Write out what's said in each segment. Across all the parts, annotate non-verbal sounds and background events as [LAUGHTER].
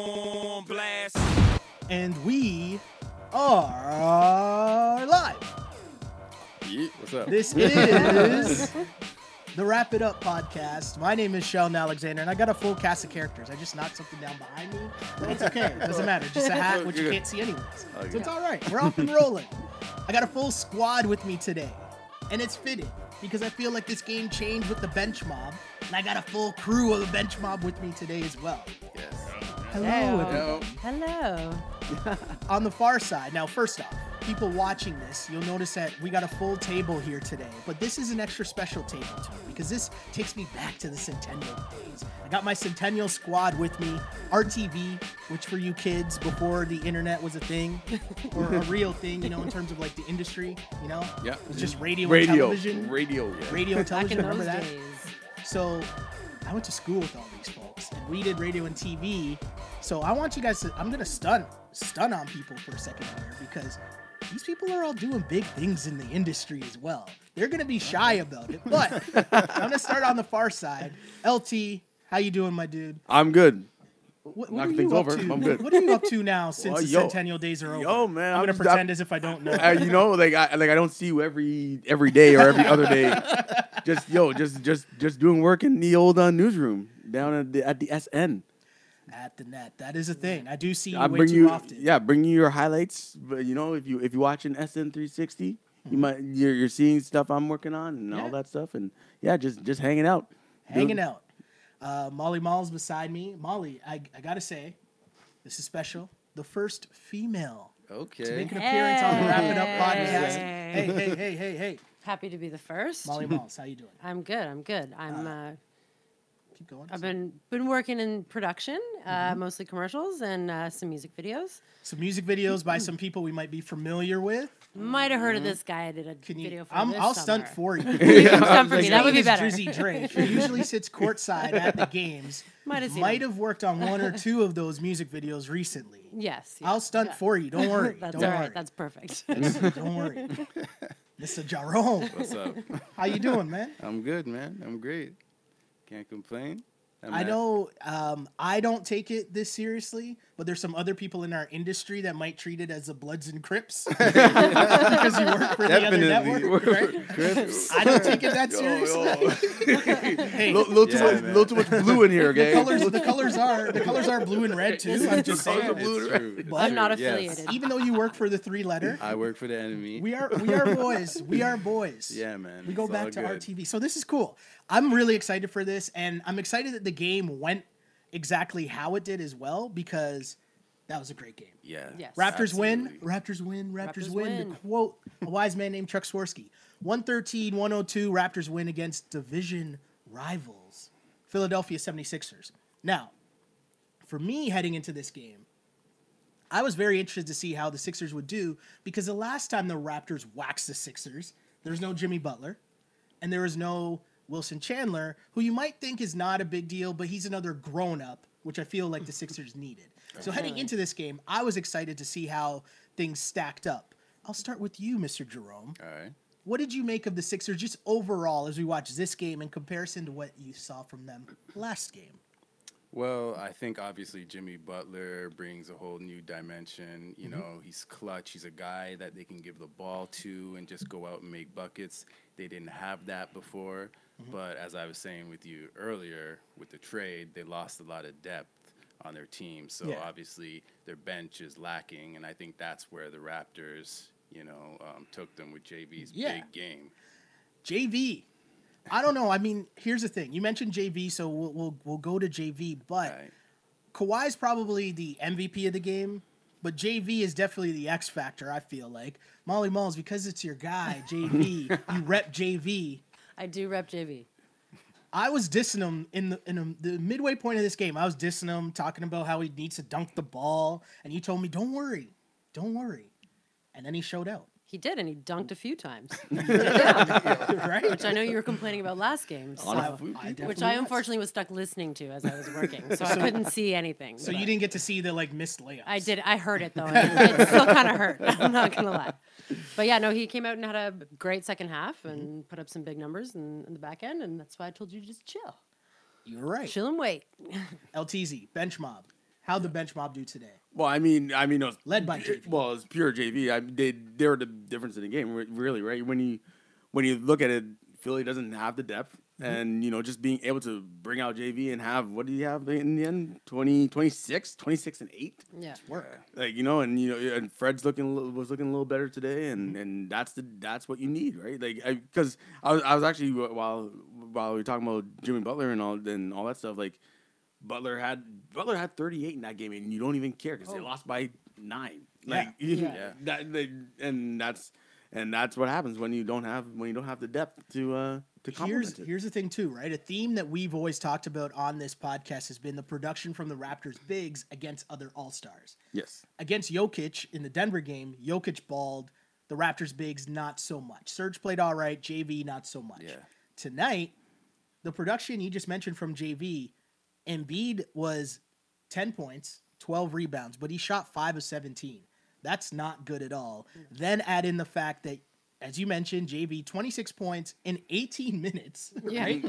on blast. And we are live. Yeah, what's up? This [LAUGHS] is the Wrap It Up podcast. My name is Sheldon Alexander, and I got a full cast of characters. I just knocked something down behind me, but it's okay. It doesn't matter. Just a hat, [LAUGHS] which you can't see anyways. So it's all right. We're off and rolling. I got a full squad with me today, and it's fitting because I feel like this game changed with the bench mob, and I got a full crew of the bench mob with me today as well. Yes. Hello, Hello. everyone. Hello. [LAUGHS] on the far side, now first off, people watching this, you'll notice that we got a full table here today. But this is an extra special table to me because this takes me back to the Centennial days. I got my Centennial squad with me, RTV, which for you kids before the internet was a thing [LAUGHS] or a real thing, you know, in terms of like the industry, you know, Yeah. it was just radio, and Radio. television, Radio. Yeah. radio and Back in television. those Remember that? days. So I went to school with all these folks, and we did radio and TV. So I want you guys to. I'm gonna stun stun on people for a second here because these people are all doing big things in the industry as well. They're gonna be shy about it, but I'm gonna start on the far side. LT, how you doing, my dude? I'm good. What, what Knock are things you up over. to? I'm [LAUGHS] good. What are you up to now since Well, the yo- Centennial days are over? yo, man, I'm I'm gonna pretend I'm- as if I don't know. [LAUGHS] Uh, you know, like I like I don't see you every every day or every other day. [LAUGHS] Just yo, just just just doing work in the old uh, newsroom down at the at the SN. At the net, that is a thing. I do see you I way bring too you often. yeah, bring you your highlights. But you know, if you if you watching SN 360, you might you're, you're seeing stuff I'm working on and Mm-hmm. Yeah. all that stuff, and yeah, just just hanging out, hanging Doing- out. Uh, Molly Mall's beside me. Molly, I, I gotta say, this is special. The first female Okay. to make an appearance on the Wrap It Up podcast. Hey. Hey, hey, hey, hey, hey. Happy to be the first. Molly Malls, how you doing? I'm good. I'm good. I'm. Uh, Keep going. I've been been working in production, uh, Mm-hmm. mostly commercials and uh, some music videos. Some music videos by some people we might be familiar with. Might have heard of this guy. I did a Mm-hmm. Can you? video for I'm, this I'll stunt for you. [LAUGHS] You can stunt for me. His That would name be better. Drizzy Drake. He usually sits [LAUGHS] courtside at the games. Might have seen Might him. have worked on one or two of those music videos recently. [LAUGHS] Yes. I'll stunt yeah. for you. Don't worry. That's Don't all worry. That's perfect. Don't worry. Mr. Jerome, What's up? how you doing, man? I'm good, man. I'm great. Can't complain. I'm I know um, I don't take it this seriously, but there's some other people in our industry that might treat it as a Bloods and Crips [LAUGHS] because you work for the other Definitely. network, right? Crips. I don't take it that Yo, seriously. yo. [LAUGHS] hey, little, little too much, little too much blue in here, the colors the colors are the colors are blue and red too. I'm just colors are saying. blue. It's true. But- I'm not true. Yes. affiliated. Even though you work for the three letter, I work for the enemy. we are we are boys. We are boys. yeah, man. We go it's back to good. RTV. So this is cool. I'm really excited for this, and I'm excited that the game went exactly how it did as well because that was a great game. Yeah. Yes. Raptors win. Raptors win. Raptors, Raptors win. win. To quote a wise man named Chuck Swirsky 113 102, Raptors win against division rivals, Philadelphia 76ers. Now, for me heading into this game, I was very interested to see how the Sixers would do because the last time the Raptors waxed the Sixers, there was no Jimmy Butler and there was no Wilson Chandler, who you might think is not a big deal, but he's another grown up, which I feel like the Sixers needed. So heading into this game, I was excited to see how things stacked up. I'll start with you, Mr. Jerome. All right. What did you make of the Sixers just overall as we watch this game in comparison to what you saw from them last game? Well, I think obviously Jimmy Butler brings a whole new dimension. You Mm-hmm. know, he's clutch. He's a guy that they can give the ball to and just go out and make buckets. They didn't have that before. Mm-hmm. But as I was saying with you earlier, with the trade, they lost a lot of depth on their team. So Yeah. obviously their bench is lacking. And I think that's where the Raptors, you know, um, took them with JV's Yeah. big game. JV. I don't know. I mean, here's the thing. You mentioned JV, so we'll we'll, we'll go to JV, but Right. Kawhi's probably the MVP of the game, but JV is definitely the X factor. I feel like Molly Malls because it's your guy JV. [LAUGHS] you rep JV. I do rep JV. I was dissing him in the in a, the midway point of this game. I was dissing him, talking about how he needs to dunk the ball, and you told me, "Don't worry, don't worry," and then he showed out. He did, and he dunked a few times, [LAUGHS] right? which I know you were complaining about last game. So, On a I- food I which I unfortunately was stuck listening to as I was working, so I couldn't see anything. So but you didn't get to see the like missed layups. I did. I heard it though. and [LAUGHS] It, it still kind of hurt. I'm not gonna lie. But yeah, no, he came out and had a great second half and put up some big numbers in, in the back end, and that's why I told you to just chill, You're right. chill and wait. [LAUGHS] LTZ bench mob. How'd the bench mob do today? Well, I mean, I mean, it was, Led by JV. Well, it's pure JV. I they they were the difference in the game, really, right? When you when you look at it, Philly doesn't have the depth, Mm-hmm. And you know, just being able to bring out JV and have what do you have in the end? 20, 26, 26 and eight. Yeah. Work. Like you know, and you know, and Fred's looking was looking a little better today, and and that's the that's what you need, right? Like because I, was I was actually while while we were talking about Jimmy Butler and all and all that stuff, like Butler had Butler had thirty eight in that game, and you don't even care because they lost by nine. Like [LAUGHS] Yeah. Yeah. that, they, and that's and that's what happens when you don't have when you don't have the depth to uh to Here's it. here's the thing too, right? A theme that we've always talked about on this podcast has been the production from the Raptors bigs against other All Stars. Yes. Against Jokic in the Denver game, Jokic balled. The Raptors bigs not so much. Serge played all right. JV not so much. Yeah. Tonight, the production you just mentioned from JV, Embiid was ten points, twelve rebounds, but he shot five of seventeen. That's not good at all. Then add in the fact that, as you mentioned, JV twenty six points in eighteen [LAUGHS] minutes, Yeah. right?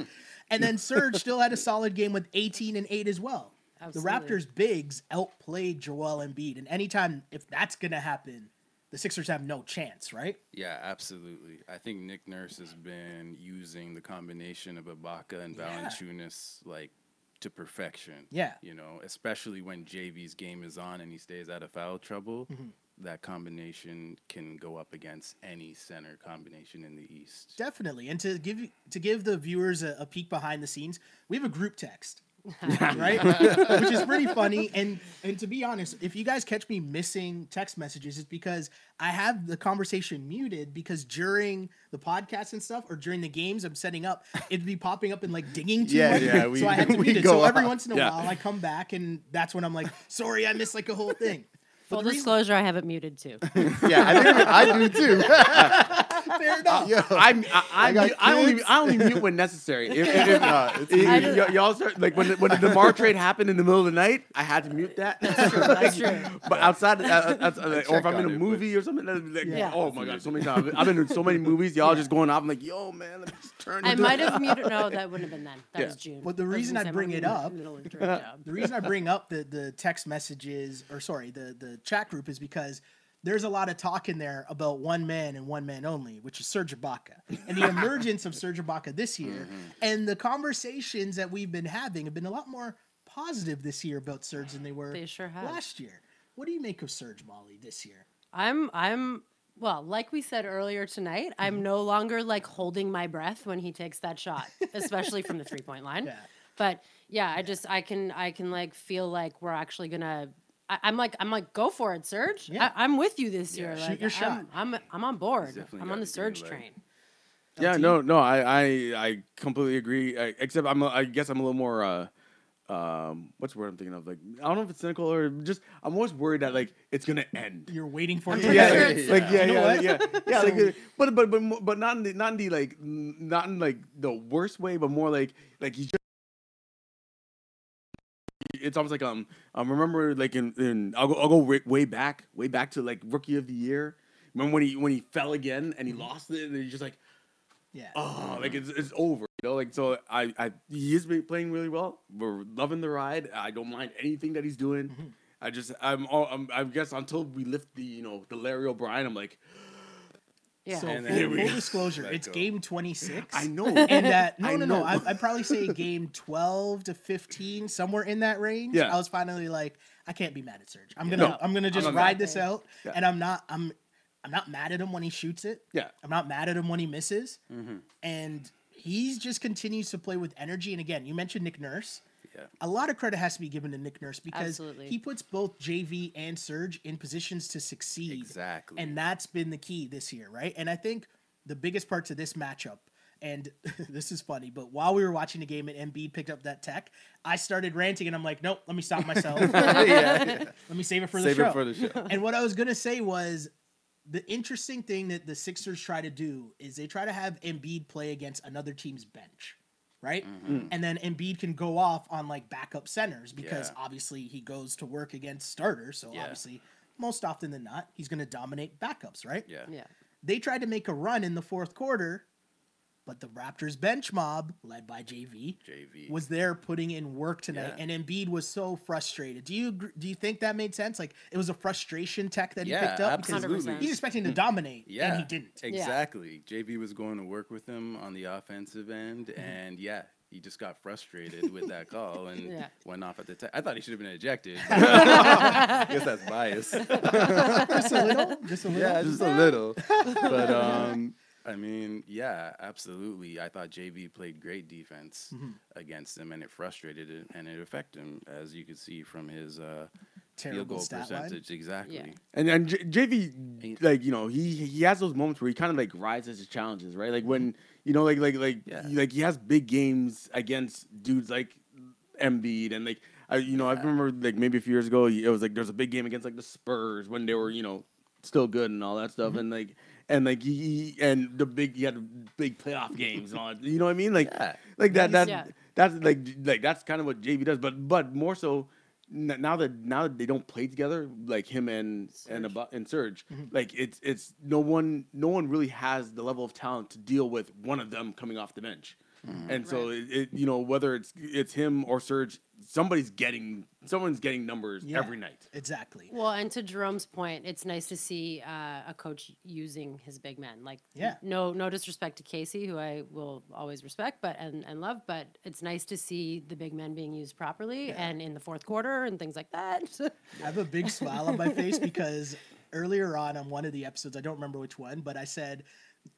and then Serge still had a solid game with eighteen and eight as well. Absolutely. The Raptors bigs outplayed Joel Embiid, and anytime if that's gonna happen, the Sixers have no chance, right? Yeah, absolutely. I think Nick Nurse has been using the combination of Ibaka and Yeah. Valanciunas like to perfection. Yeah. You know, especially when JV's game is on and he stays out of foul trouble, Mm-hmm. That combination can go up against any center combination in the East. Definitely. And to give you to give the viewers a, a peek behind the scenes, we have a group text. [LAUGHS] right? Which is pretty funny. And and to be honest, if you guys catch me missing text messages, it's because I have the conversation muted because during the podcast and stuff or during the games I'm setting up, it'd be popping up and like dinging too Yeah, much. yeah, we- so I had to [LAUGHS] mute it. So every off. once in a Yeah. while I come back and that's when I'm like, sorry, I missed like a whole thing. But Full the reason- disclosure, I have it muted too. [LAUGHS] Yeah, I, think I do too. [LAUGHS] fair enough. Yo, I'm, I, I, I mute- I only. I only mute when necessary. [LAUGHS] If, if, if, No, it's y- y- easy. y- y'all start like when the, when the [LAUGHS] Demar trade happened in the middle of the night, I had to mute that. That's true. But outside, uh, uh, outside like, or if I'm in a on it, movie or something, uh, like, Yeah. oh my god, so many times I've been in so many movies. Y'all just going off. I'm like, yo, man, let me just turn. It down. I might have muted. No, that [LAUGHS] wouldn't have been then. That Yeah. was June. But the reason I bring it up- middle of a trade job. The reason I bring up the the text messages or sorry, the the chat group is because there's a lot of talk in there about one man and one man only, which is Serge Ibaka and the [LAUGHS] emergence of Serge Ibaka this year, and the conversations that we've been having have been a lot more positive this year about Serge than they were They sure have. last year. What do you make of Serge Molly this year? I'm I'm well, like we said earlier tonight, Mm-hmm. I'm no longer like holding my breath when he takes that shot, especially from the three point line. [LAUGHS] Yeah. But yeah, I just I can I can like feel like we're actually gonna. I, I'm like I'm like go for it, Serge. Yeah. I, I'm with you this Yeah. year. Shoot like, your shot. I'm, I'm I'm on board. I'm on the the Serge light. train. Yeah, LT? no, no, I, I, I completely agree. I, except I'm, a, I guess I'm a little more, uh, um, what's the word I'm thinking of? Like, I don't know if it's cynical or just, I'm always worried that like it's gonna end. You're waiting for [LAUGHS] it. pretty Yeah, sure yeah, [LAUGHS] like yeah, You know yeah, what? yeah, yeah. like, uh, [LAUGHS] but but but but not in the, not in the like not in like the worst way, but more like like he's just. It's almost like um um remember like in, in I'll go I'll go way, way back way back to like rookie of the year. Remember when he when he fell again and he lost it and he's just like Yeah. oh like it's it's over you know like so I I he is been playing really well. We're loving the ride. I don't mind anything that he's doing. Mm-hmm. I just I'm, all, I'm I guess until we lift the you know the Larry O'Brien I'm like Yeah. So And full, then full [LAUGHS] disclosure, it's go. game [LAUGHS] 26. I know and that no I no no. I, I'd probably say game 12 to 15 somewhere in that range Yeah. i was finally like i can't be mad at serge i'm gonna i'm gonna just not ride mad. this out Yeah. and i'm not i'm i'm not mad at him when he shoots it yeah i'm not mad at him when he misses Mm-hmm. and he's just continues to play with energy and again you mentioned nick nurse Yeah. a lot of credit has to be given to Nick Nurse because Absolutely. he puts both JV and Serge in positions to succeed. Exactly. And that's been the key this year, right? And I think the biggest part to this matchup, and [LAUGHS] this is funny, but while we were watching the game and Embiid picked up that tech, I started ranting and I'm like, nope, let me stop myself. [LAUGHS] Let me save it for the save show. it for the show and what I was gonna say was the interesting thing that the Sixers try to do is they try to have Embiid play against another team's bench, right? Mm-hmm. Mm. And then Embiid can go off on like backup centers because Yeah. obviously he goes to work against starters. So Yeah. obviously, most often than not, he's gonna dominate backups, right? yeah. yeah. They tried to make a run in the fourth quarter. But the Raptors bench mob, led by JV, JV. was there putting in work tonight, Yeah. and Embiid was so frustrated. Do you do you think that made sense? Like it was a frustration tech that he Yeah, picked up because absolutely. 100%. he's expecting to dominate, Yeah, and he didn't. Exactly. JV was going to work with him on the offensive end, Mm-hmm. and yeah, he just got frustrated with that call and [LAUGHS] Yeah. went off at the time. I thought he should have been ejected. [LAUGHS] I guess that's bias. just a little, just a [LAUGHS] little. yeah, just a little. But um, I mean, yeah, absolutely. I thought JV played great defense Mm-hmm. against him, and it frustrated it, and it affected him, as you could see from his uh, field goal stat line. percentage. Exactly. And and J- JV, like you know, he he has those moments where he kind of like rises to challenges, right? Like when you know, like like like Yeah. he- like he has big games against dudes like Embiid and like I you know I remember like maybe a few years ago it was like there's a big game against like the Spurs when they were you know still good and all that Mm-hmm. stuff and like and like he, he and the big he had big playoff games and all that you know what I mean like Yeah. like that that Yeah. that's like like that's kind of what JV does but but more so now that now that they don't play together like him and and Serge. Abo- and Serge Mm-hmm. like it's it's no one no one really has the level of talent to deal with one of them coming off the bench Mm-hmm. and so Right. it, it you know whether it's it's him or Serge, somebody's getting someone's getting numbers Yeah. every night Exactly. Well, and to Jerome's point, it's nice to see uh, a coach using his big men. Like, Yeah. no, no disrespect to Casey, who I will always respect, but and, and love. But it's nice to see the big men being used properly and in the fourth quarter and things like that. [LAUGHS] I have a big smile on my face because earlier on on one of the episodes, I don't remember which one, but I said,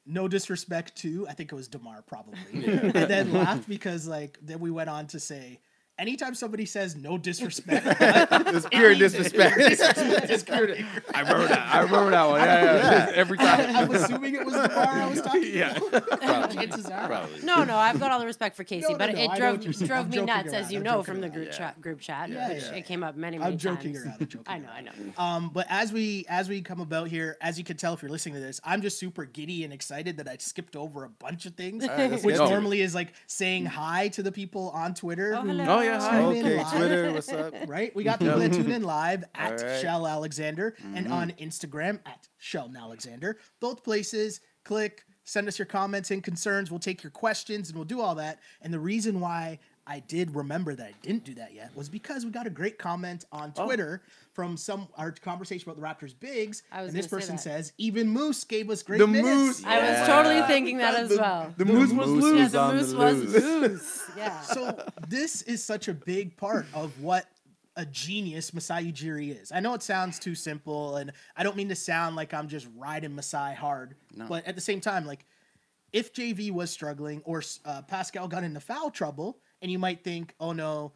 "No disrespect to," I think it was Demar probably, [LAUGHS] and then laughed because like then we went on to say. Anytime somebody says no [LAUGHS] disrespect, It's pure disrespect. it's pure. I remember that I remember that one yeah, yeah. every time I'm assuming it was Demar I was talking [LAUGHS] Yeah. about. [LAUGHS] Chances are. Probably. no, no, I've got all the respect for Casey, No, no, but no, it I drove what you're saying. drove me nuts, around, as you I'm know from the group Yeah. chat. Group chat, Yeah, which yeah. it came up many, many I'm joking times. around. I'm joking I know, around. I know. Um, but as we as we come about here, as you can tell if you're listening to this, I'm just super giddy and excited that I skipped over a bunch of things, right, which get to it. normally is like saying hi to the people on Twitter. Who hello. Oh, yeah, hi. tune in Okay, live. Twitter, what's up? [LAUGHS] Right, we got people that tune in live [LAUGHS] at All right. Shell Alexander and on Mm-hmm. Instagram at Shell Alexander. Both places. Click, send us your comments and concerns. We'll take your questions and we'll do all that. And the reason why I did remember that I didn't do that yet was because we got a great comment on Oh. Twitter from some our conversation about the Raptors bigs. I was and this gonna say person says even Moose gave us great The minutes. Moose- I was totally thinking that as The- well. the moose was moose loose yeah, the on the moose was loose. loose. [LAUGHS] Yeah. so this is such a big part of what a genius Masai Ujiri is. I know it sounds too simple, and I don't mean to sound like I'm just riding Masai hard, No. but at the same time, like if JV was struggling or uh, Pascal got into foul trouble, and you might think, oh no,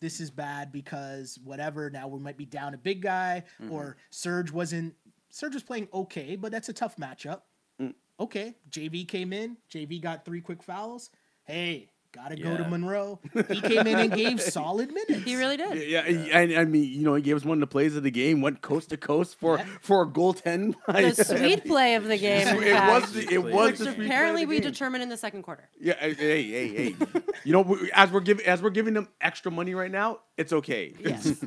this is bad because whatever. Now we might be down a big guy, mm-hmm. or Serge wasn't. Serge was playing okay, but that's a tough matchup. Mm. Okay, JV came in. JV got three quick fouls. Hey, gotta go to Monroe. He [LAUGHS] came in and gave solid minutes. He really did. Yeah, and I mean, you know, he gave us one of the plays of the game, went coast to coast for Yeah. for a goaltend. [LAUGHS] The sweet play of the [LAUGHS] game. in it fact, was the, it was the sweet play of apparently the we game. determined in the second quarter. Yeah, hey, hey, hey, hey. you know, we- as we're giving as we're giving them extra money right now, it's okay. Yes.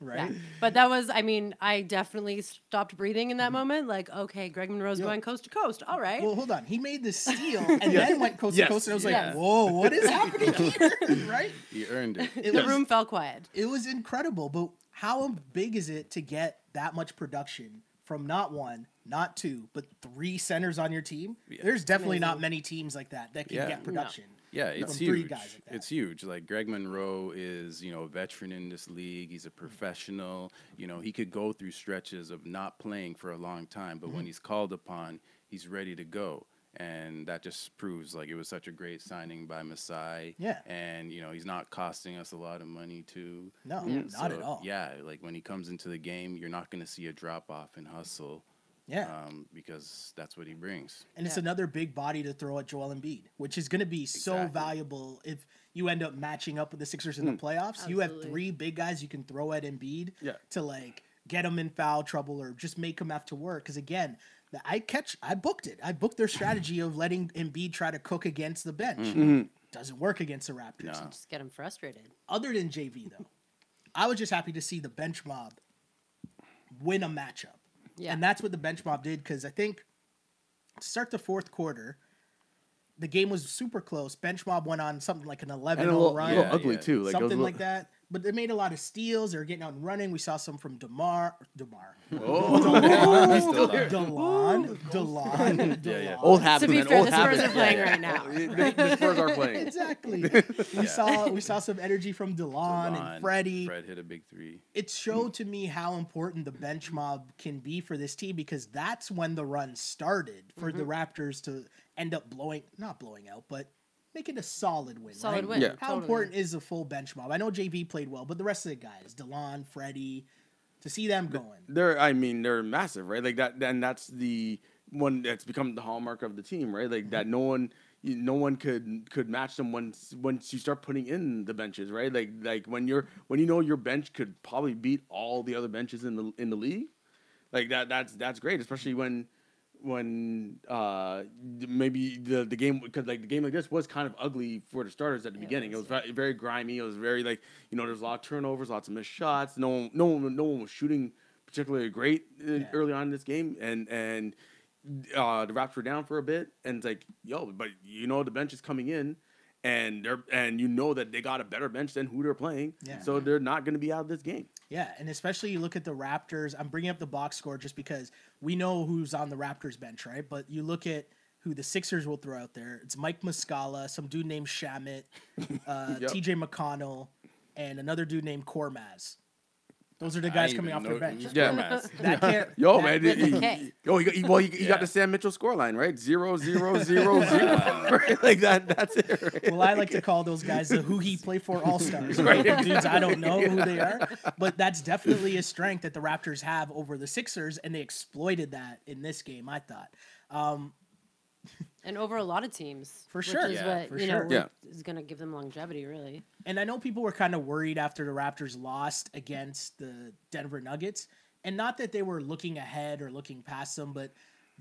Right? Yeah. But that was, I mean, I definitely stopped breathing in that mm-hmm. moment. Like, okay, Greg Monroe's Yeah. going coast to coast. All right. Well, hold on. He made the [LAUGHS] steal and then went coast Yes. to coast, and I was Yes. like, "Whoa, what is [LAUGHS] happening here?" [LAUGHS] right? He earned it. It the was, room fell quiet. it was incredible. But how big is it to get that much production from not one, not two, but three centers on your team? Yeah. There's definitely not many teams like that that can Yeah. get No. Production. Yeah, it's from three huge. guys like that. It's huge. Like Greg Monroe is, you know, a veteran in this league. He's a professional. You know, he could go through stretches of not playing for a long time, but Mm-hmm. when he's called upon, he's ready to go. And that just proves like it was such a great signing by Masai. Yeah. And you know, he's not costing us a lot of money too. No, Yeah. not at all. Yeah, like when he comes into the game, you're not going to see a drop off in hustle Yeah. um, because that's what he brings. And it's Yeah. another big body to throw at Joel Embiid, which is going to be so valuable if you end up matching up with the Sixers in the playoffs. You have three big guys you can throw at Embiid Yeah. to like get him in foul trouble or just make him have to work. Because again, I catch, I booked it. I booked their strategy of letting Embiid try to cook against the bench. Doesn't work against the Raptors. No. Just get him frustrated. Other than JV though, I was just happy to see the bench mob win a matchup. Yeah. And that's what the bench mob did because I think to start the fourth quarter, the game was super close. Bench mob went on something like an 11 and a little, run, little ugly yeah. too. Like it was a something little- like that. But they made a lot of steals. They were getting out and running. We saw some from Demar, Demar, Oh, [LAUGHS] He's still there. Delon, Delon, Yeah, yeah. Delon. old habits. To be fair, old the Spurs habits. are playing Yeah, right yeah. now. [LAUGHS] The, the Spurs are playing. [LAUGHS] Exactly. We saw we saw some energy from Delon, and Freddie. Fred hit a big three. It showed to me how important the bench mob can be for this team because that's when the run started for mm-hmm. the Raptors to end up blowing not blowing out, but making a solid win. Solid right? win. Yeah. How totally. important is a full bench mob? I know JV played well, but the rest of the guys, Delon, Freddie, to see them going. They're, I mean, they're massive, right? Like that, and that's the one that's become the hallmark of the team, right? Like that, mm-hmm. no one, no one could could match them once once you start putting in the benches, right? Like like when you're when you know your bench could probably beat all the other benches in the in the league, like that. That's that's great, especially when when uh maybe the the game because like the game like this was kind of ugly for the starters at the Yeah, beginning. It was, very, very grimy. It was very like you know there's a lot of turnovers, lots of missed shots. No one no one no one was shooting particularly great uh, Yeah. early on in this game, and and uh, the Raps were down for a bit, and it's like yo, but you know the bench is coming in. And they're and you know that they got a better bench than who they're playing, Yeah. so they're not going to be out of this game. Yeah, and especially you look at the Raptors. I'm bringing up the box score just because we know who's on the Raptors bench, right? But you look at who the Sixers will throw out there. It's Mike Muscala, some dude named Shamet, uh, [LAUGHS] Yep. T.J. McConnell, and another dude named Korkmaz. Those are the guys coming off their bench. Yeah. Gomez. [LAUGHS] That can't. [LAUGHS] Yo, that- man, with he, he- yo, he he, well, he, he Yeah. got the Sam Mitchell score line right, zero, [LAUGHS] zero, zero, zero, right? like that. That's it. Right? Well, I like to call those guys the who he play for all stars. Right? Dudes, I don't know who they are, but that's definitely a strength that the Raptors have over the Sixers, and they exploited that in this game. I thought. Um, and over a lot of teams. For which sure. is Yeah, what for you sure. know Yeah. is going to give them longevity, really. And I know people were kind of worried after the Raptors lost against the Denver Nuggets. And not that they were looking ahead or looking past them, but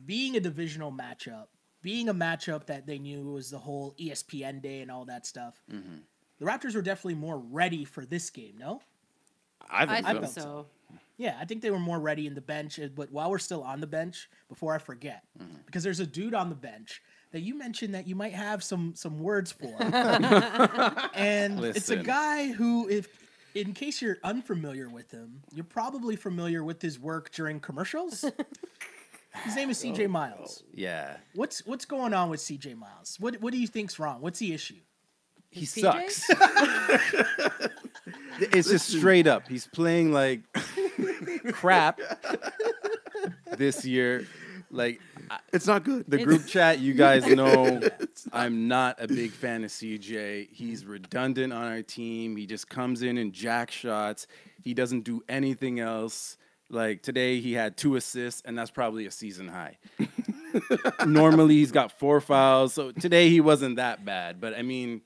being a divisional matchup, being a matchup that they knew was the whole ESPN day and all that stuff, mm-hmm. the Raptors were definitely more ready for this game, no? I I think think so. felt so. So. Yeah, I think they were more ready in the bench. uh, But while we're still on the bench, before I forget, because there's a dude on the bench that you mentioned that you might have some some words for, [LAUGHS] and it's a guy who, if in case you're unfamiliar with him, you're probably familiar with his work during commercials. [LAUGHS] His name is CJ Miles. Yeah. What's what's going on with CJ Miles? What what do you think's wrong? What's the issue? He Is sucks. PJ? [LAUGHS] it's just straight up. He's playing like crap [LAUGHS] this year. Like It's not good. the group chat, you guys [LAUGHS] know I'm not a big fan of CJ. He's redundant on our team. He just comes in and jack shots. He doesn't do anything else. Like today, he had two assists, and that's probably a season high. [LAUGHS] Normally, he's got four fouls. So today, he wasn't that bad. But I mean,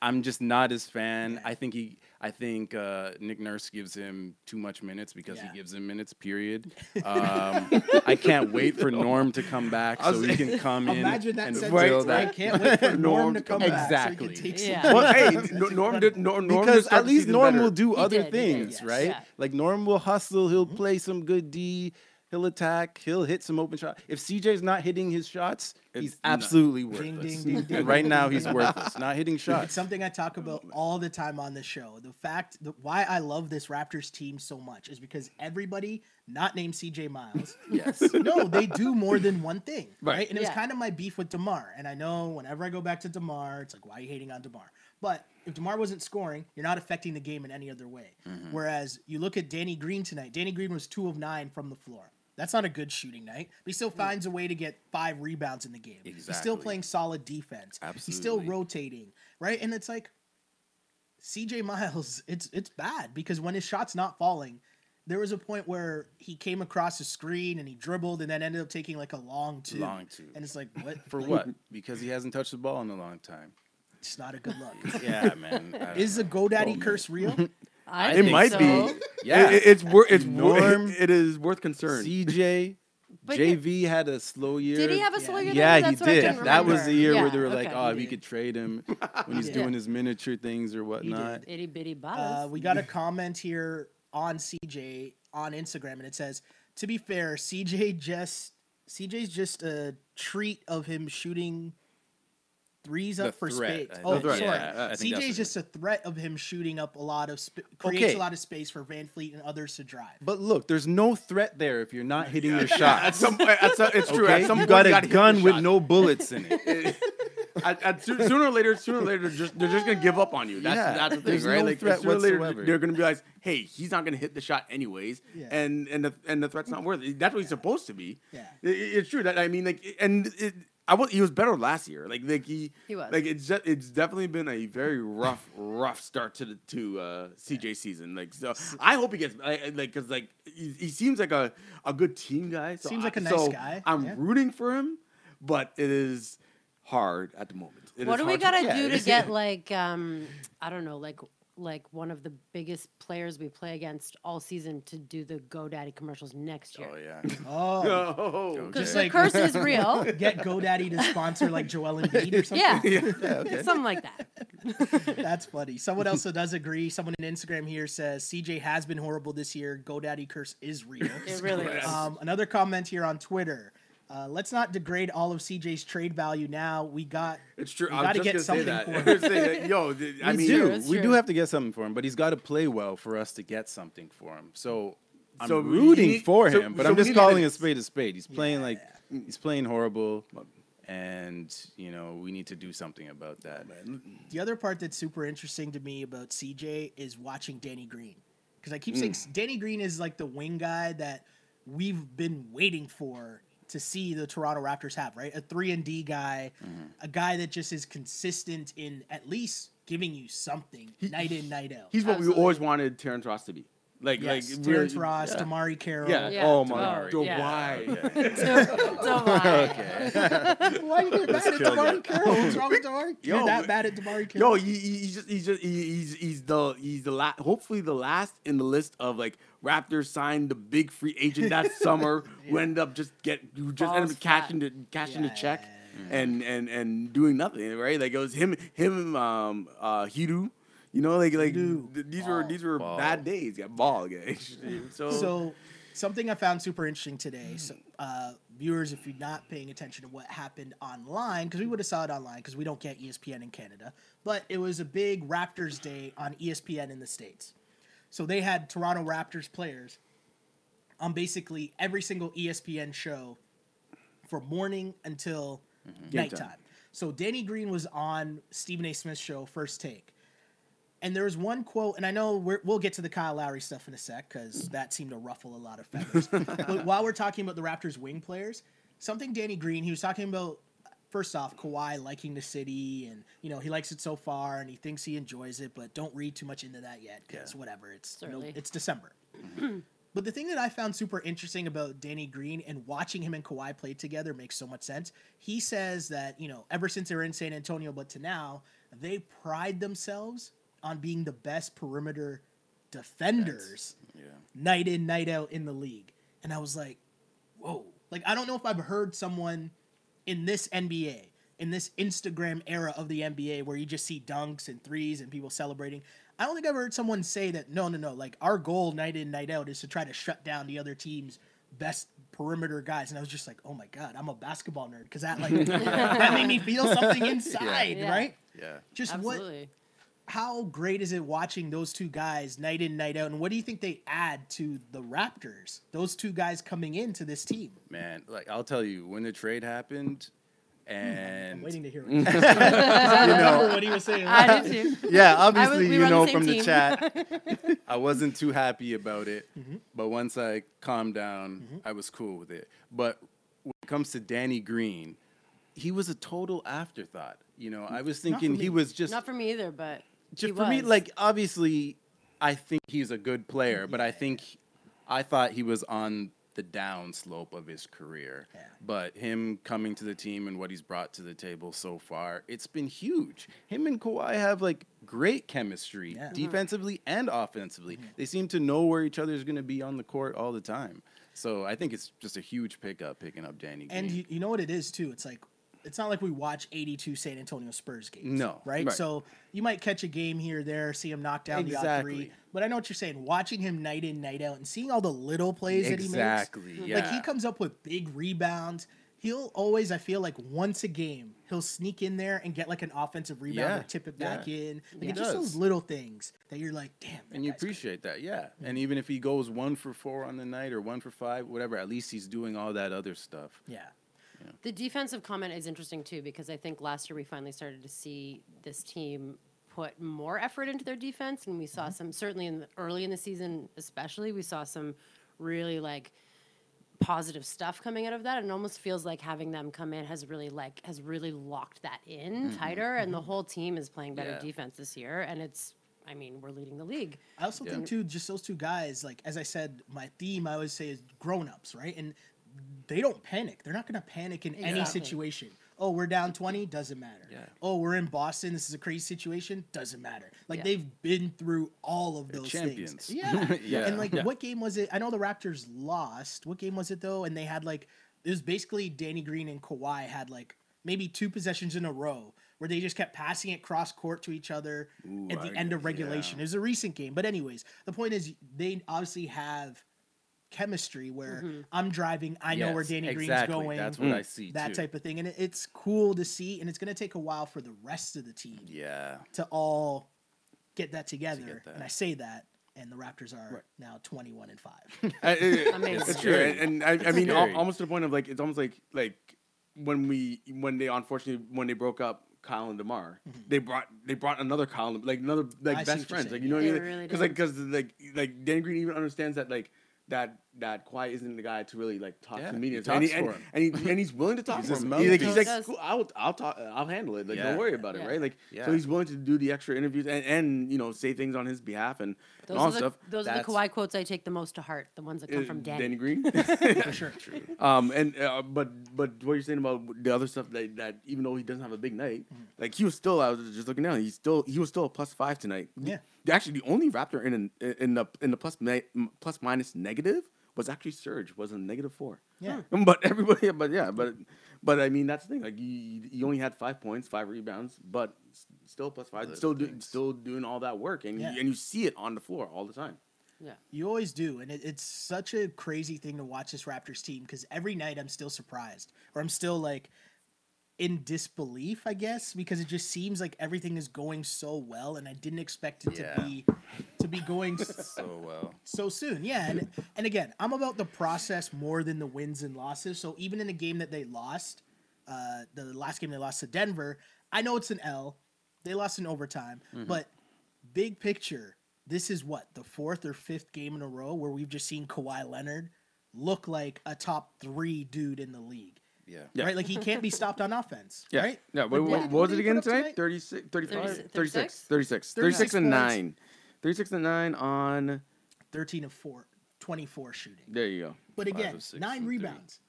I'm just not his fan. I think he. I think uh, Nick Nurse gives him too much minutes because Yeah. he gives him minutes. Period. [LAUGHS] Um, I can't wait for Norm to come back so he can come in Imagine that and sentence. fill I that. can't wait for [LAUGHS] Norm, Norm to to come come back. Exactly. So he can take some- Yeah. Well, hey, That's Norm did. Norm, Norm because at least Norm better. will do He other did, he did, things, yes. right? Yeah. Like Norm will hustle, he'll play some good D, he'll attack, he'll hit some open shot. If CJ's not hitting his shots, he's It's not- absolutely Ding, worthless. ding, ding, ding. right now, he's worthless, not hitting shots. It's something I talk about all the time on the show. The fact that why I love this Raptors team so much is because everybody not named CJ Miles. [LAUGHS] Yes. no, they do more than one thing, right? Right. And it was kind of my beef with Demar. And I know whenever I go back to Demar, it's like, why are you hating on Demar? But if Demar wasn't scoring, you're not affecting the game in any other way. Mm-hmm. Whereas you look at Danny Green tonight. Danny Green was two of nine from the floor. That's not a good shooting night. But he still mm. finds a way to get five rebounds in the game. He's still playing solid defense. He's still rotating, right? And it's like CJ Miles, [LAUGHS] it's it's bad because when his shot's not falling, there was a point where he came across a screen and he dribbled and then ended up taking like a long two. Long two. And it's like what For like, what? Because he hasn't touched the ball in a long time. It's not a good look. Yeah, man. [LAUGHS] Is the know. GoDaddy Oh, curse real? [LAUGHS] I It think might so. be. [LAUGHS] Yeah. It, it- it's worth. It's Norm- Norm. It is worth concern. CJ, But JV had a slow year. Did he have a Yeah. slow year? Yeah, then? he That's what I did. That was the remember. year where they were like, "Oh, He we did. could trade him [LAUGHS] when he's Yeah. doing his miniature things or whatnot." Itty bitty Uh, we got a comment here on CJ on Instagram, and it says, "To be fair, CJ just CJ's just a treat of him shooting threes The up for threat, spades. I Oh, think, sorry. yeah, I think that's CJ is just a threat of him shooting up a lot of sp- creates Okay. a lot of space for VanVleet and others to drive. But look, there's no threat there if you're not hitting [LAUGHS] your At shots. some at some, it's true. Okay? At some you got a gun with shot. no bullets in it. [LAUGHS] at, at, sooner or later, sooner or later, they're just, they're just gonna give up on you. That's Yeah, that's the thing, there's right? no like threat sooner or later, they're gonna realize, hey, he's not gonna hit the shot anyways, Yeah. and and the and the threat's not worth it. That's what he's supposed to be. Yeah. I- I- it's true that I mean, like, and it, I was he was better last year. Like, like he He was. like it's just, it's definitely been a very rough, rough start to the to uh, CJ season. Like, so I hope he gets like like because like he, he seems like a a good team guy. So Seems like I- a nice so guy, I'm yeah. rooting for him, but it is hard at the moment. It what do we gotta yeah, do to get [LAUGHS] like um I don't know like like one of the biggest players we play against all season to do the GoDaddy commercials next year? oh yeah. Oh, [LAUGHS] No. Okay. Because Just the like- curse is real. [LAUGHS] get GoDaddy to sponsor like Joel Embiid or something. [LAUGHS] Yeah, something like that. That's funny. Someone else who does agree. Someone in Instagram here says CJ has been horrible this year. GoDaddy curse is real. It really is. Um, another comment here on Twitter. Uh, let's not degrade all of CJ's trade value now. We got It's true. We I was gotta get something for him. [LAUGHS] that, Yo, th- [LAUGHS] I we mean, do. We true. do have to get something for him, but he's got to play well for us to get something for him. So I'm So rooting need- for so- him, but so I'm just calling a spade a spade. He's playing like he's playing horrible, and you know we need to do something about that. the other part that's super interesting to me about CJ is watching Danny Green because I keep saying Mm. Danny Green is like the wing guy that we've been waiting for to see the Toronto Raptors have, right? A three and D guy, Mm-hmm. a guy that just is consistent in at least giving you something He- night in, night out. he's what Absolutely. we always wanted Terrence Ross to be. Like, yes, like Terrence we're- Ross, yeah. DeMarre Carroll. Yeah. Yeah. Oh my Oh, So yeah. why? So, so why? Why you get mad at killed DeMarre it. Carroll? What's wrong with [LAUGHS] DeMarre? You're Yo, that but- bad at DeMarre Yo, Carroll? he, he- he's just he's just he, he's he's the he's the last hopefully the last in the list of like Raptors signed the big free agent that [LAUGHS] summer who ended up just get who just ended Falls up cashing the cashing the Yeah. check and and and doing nothing right like it was him him um uh Hedo you know like like th- these were these were Ball. bad days yeah ball yeah. [LAUGHS] so So, something I found super interesting today. So, uh, viewers, if you're not paying attention to what happened online, because we would have saw it online, because we don't get ESPN in Canada, but it was a big Raptors day on ESPN in the states. So they had Toronto Raptors players on basically every single ESPN show from morning until Game nighttime. time. So Danny Green was on Stephen A. Smith's show, First Take. And there was one quote, and I know we're, we'll get to the Kyle Lowry stuff in a sec because that seemed to ruffle a lot of feathers. [LAUGHS] but while we're talking about the Raptors wing players, something Danny Green, he was talking about first off Kawhi liking the city, and you know he likes it so far, and he thinks he enjoys it, but don't read too much into that yet because whatever, it's no, it's December. [CLEARS THROAT] But the thing that I found super interesting about Danny Green and watching him and Kawhi play together makes so much sense. He says that, you know, ever since they were in San Antonio, but to now, they pride themselves on being the best perimeter defenders Yeah. night in, night out in the league. And I was like, whoa. Like, I don't know if I've heard someone in this NBA, in this Instagram era of the NBA where you just see dunks and threes and people celebrating. I don't think I've heard someone say that, no, no, no. Like, our goal night in, night out is to try to shut down the other team's best perimeter guys. And I was just like, oh my God, I'm a basketball nerd. Cause that, like, [LAUGHS] that made me feel something inside, Yeah. right? Yeah. Just what Absolutely. How great is it watching those two guys night in night out and what do you think they add to the raptors those two guys coming into this team Man, like I'll tell you, when the trade happened, hmm, and i'm waiting to hear [LAUGHS] what, you [LAUGHS] know, what he was saying I did too. [LAUGHS] yeah, I was- obviously we you run the know same from the chat, I wasn't too happy about it. Mm-hmm. But once I calmed down, mm-hmm. I was cool with it. But when it comes to Danny Green, he was a total afterthought. You know, mm, I was thinking he was just Not for me either, but just he for me, like obviously, I think he's a good player, but I think I thought he was on the down slope of his career. Yeah. But him coming to the team and what he's brought to the table so far, it's been huge. Him and Kawhi have like great chemistry, Yeah. Mhm. defensively and offensively. They seem to know where each other is going to be on the court all the time. So I think it's just a huge pickup picking up Danny Green. and you, you know what it is too it's like it's not like we watch 82 San Antonio Spurs games. No. Right? Right. So you might catch a game here or there, see him knock down the odd three. But I know what you're saying. Watching him night in, night out, and seeing all the little plays that he makes. exactly. Yeah. Like he comes up with big rebounds. he'll always, I feel like once a game, he'll sneak in there and get like an offensive rebound Yeah, or tip it back in. Like it's just those little things that you're like, damn. and you guy's good." appreciate that, yeah. And even if he goes one for four on the night or one for five, whatever, at least he's doing all that other stuff. Yeah. The defensive comment is interesting too because I think last year we finally started to see this team put more effort into their defense, and we saw Mm-hmm. some certainly in the, early in the season, especially we saw some really like positive stuff coming out of that. And it almost feels like having them come in has really like has really locked that in tighter, and the whole team is playing better Yeah. defense this year, and it's. I mean, we're leading the league. I also Yeah. think too, just those two guys, like as I said, my theme I always say is grown ups, right? And they don't panic. They're not gonna panic in any situation. Oh, we're down twenty, doesn't matter. Yeah. Oh, we're in Boston, this is a crazy situation, doesn't matter. Like Yeah. they've been through all of those champions. things. Yeah. Yeah. [LAUGHS] And like Yeah. what game was it? I know the Raptors lost. What game was it though? And they had like it was basically Danny Green and Kawhi had like maybe two possessions in a row where they just kept passing it cross court to each other Ooh, at the I- end of regulation. yeah. It was a recent game, but anyways, the point is they obviously have chemistry where I'm driving, I know where Danny exactly. Green's going, That's what I see that too. type of thing, and it, it's cool to see, and it's gonna take a while for the rest of the team Yeah. to all get that together. get that. And I say that, and the Raptors are Right. now 21 and five. [LAUGHS] I- I- Amazing. It's true, and, and I, I mean, al- scary. almost to the point of like it's almost like like when we when they unfortunately when they broke up Kyle and Demar, they brought they brought another Kyle like another Mm-hmm. I like best friends, like you know what I mean? They really Because like because like like Danny Green even understands that like that that Kawhi isn't the guy to really like talk Yeah, to he media, and, he, for and, him. and, he, and he's willing to talk He's for his him. He's like, he's like does. "Cool, I'll I'll talk I'll handle it. Like Yeah. don't worry about it, right? Like Yeah. so he's willing to do the extra interviews and, and you know say things on his behalf and, Those and all are the, stuff. those are the Kawhi quotes I take the most to heart. The ones that come Uh, from Danny. Green. [LAUGHS] for sure. [LAUGHS] True. Um, and uh, but but what you're saying about the other stuff that, that even though he doesn't have a big night, like he was still I was just looking down. He's still he was still a plus five tonight. Yeah. Actually the only Raptor in an, in the in the plus mi- plus minus negative was actually Serge was a negative four. Yeah. [LAUGHS] But everybody, but yeah, but but I mean that's the thing. Like you, you only had five points, five rebounds, but still plus five, Those still do, things. still doing all that work, and Yeah. you, and you see it on the floor all the time. Yeah. You always do, and it, it's such a crazy thing to watch this Raptors team because every night I'm still surprised, or I'm still like in disbelief, I guess, because it just seems like everything is going so well, and I didn't expect it Yeah. to be to be going [LAUGHS] So well. so soon. Yeah, and and again, I'm about the process more than the wins and losses. So even in a game that they lost, uh, the last game they lost to Denver, I know it's an L. They lost in overtime, but big picture, this is what the fourth or fifth game in a row where we've just seen Kawhi Leonard look like a top three dude in the league. Yeah. Yeah. Right? Like he can't be stopped on offense. Yeah. Right? Yeah. What, Like, what, what- what was it again up tonight? tonight? 36, 35, 36? 36, 36, 36 36 and points. 9. 36 and 9 on. 13 of 4, 24 shooting. There you go. But again, six nine from three. rebounds.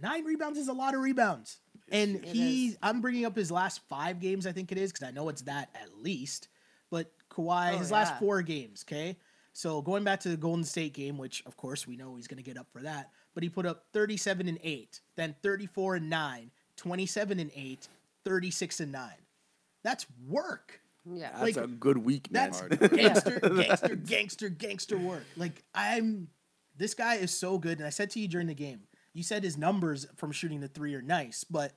Nine rebounds is a lot of rebounds. and It he, is. I'm bringing up his last five games, I think it is, because I know it's that at least. But Kawhi, Oh, his last four games, okay? So going back to the Golden State game, which of course we know he's going to get up for that, but he put up 37 and 8, then 34 and 9, 27 and 8, 36 and 9. That's work. Yeah. That's Like, a good week, man. That's [LAUGHS] gangster, gangster, gangster, gangster work. Like I'm, this guy is so good. And I said to you during the game, you said his numbers from shooting the three are nice, but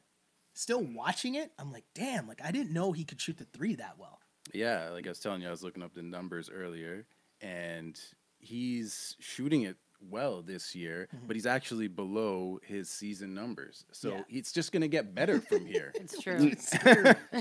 still watching it, I'm like, damn, like I didn't know he could shoot the three that well. Yeah, like I was telling you, I was looking up the numbers earlier, and he's shooting it well this year, mm-hmm. but he's actually below his season numbers. So Yeah. it's just gonna get better from here. [LAUGHS] It's [LAUGHS] [LAUGHS] true.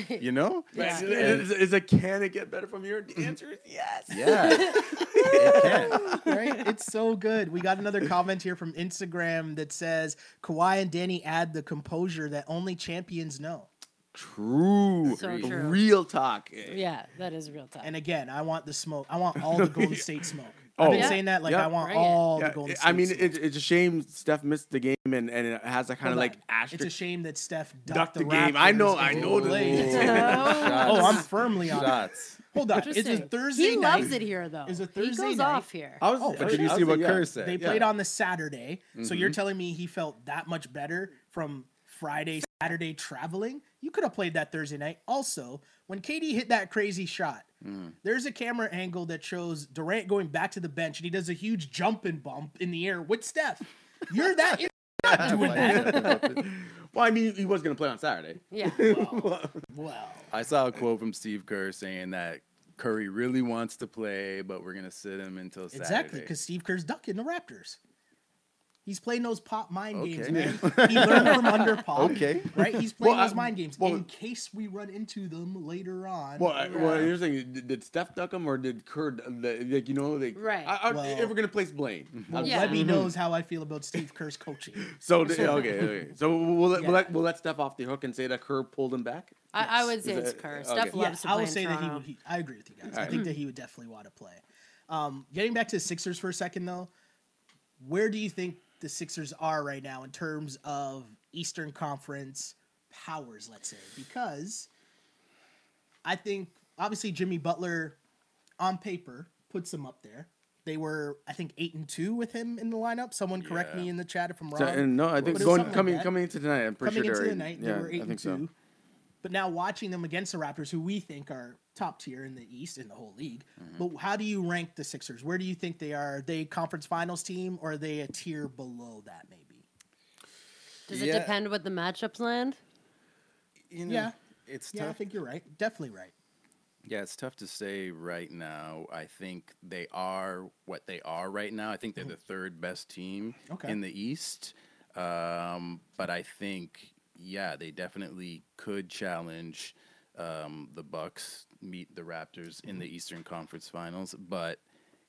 you know? Yeah. Is, is it can it get better from here? The answer is yes. Yeah. it can. right? It's so good. We got another comment here from Instagram that says Kawhi and Danny add the composure that only champions know. True. So true. Real talk. yeah, that is real talk. And again, I want the smoke. I want all the Golden State smoke. Oh. I've been Yeah. saying that like Yeah. I want Bring it. all Yeah, the Golden State. I mean, it, it's a shame Steph missed the game and, and it has that kind of like on. asterisk. It's a shame that Steph ducked, Ducked the, the game. I know- I know the played. [LAUGHS] Oh, I'm firmly on. it. Shots. Hold on. It's a Interesting. Thursday he night. loves it here, though. It's a he goes night. off here. I was, Oh, but did you see what. Kerr said? They played on the Saturday. So you're Mhm. telling me he felt that much better from Friday, Saturday traveling? You could have played that Thursday night. Also, when KD hit that crazy shot, Mm. there's a camera angle that shows Durant going back to the bench and he does a huge jump and bump in the air with Steph. You're that not doing [LAUGHS] that. [LAUGHS] well, I mean, he was gonna play on Saturday. Yeah. [LAUGHS] Well, I saw a quote from Steve Kerr saying that Curry really wants to play, but we're gonna sit him until Saturday. exactly, because Steve Kerr's ducking the Raptors. He's playing those pop mind games, Okay. man. [LAUGHS] He learned from under pop. Okay. Right? He's playing Well, those I- mind games well- in case we run into them later on. Well, I, well, you're saying did, did Steph duck him or did Kerr? Like you know, like Right. I, I, Well- if we're gonna place blame, well, Yeah. Webby knows how I feel about Steve Kerr's coaching. [LAUGHS] so the- okay, okay. So we'll let, Yeah. we'll let we'll let Steph off the hook and say that Kerr pulled him back. I, I would say Is it's that- Kerr. okay. Steph Yeah, yeah, loves to I would in say that he would. He, I agree with you guys. I Alright. think that he would definitely want to play. Um, getting back to the Sixers for a second, though, where do you think the Sixers are right now in terms of Eastern Conference powers? Let's say because I think obviously Jimmy Butler, on paper, puts them up there. They were, I think, eight and two with him in the lineup. Someone correct Yeah. me in the chat if I'm wrong. So, no, I think going something like coming coming into tonight, I'm pretty coming sure into the night, yeah, they were eight I and think two. so. But now watching them against the Raptors, who we think are top tier in the East in the whole league. Mm-hmm. But how do you rank the Sixers? Where do you think they are? Are they conference finals team or are they a tier below that maybe? Does it depend what the matchups land? You know, Yeah. it's Yeah, I tough. think you're right. Definitely right. Yeah, it's tough to say right now. I think they are what they are right now. I think they're the third best team Mm-hmm. Okay. in the East. Um, but I think, yeah, they definitely could challenge um, the Bucks, meet the Raptors in the Mm-hmm. Eastern Conference Finals. But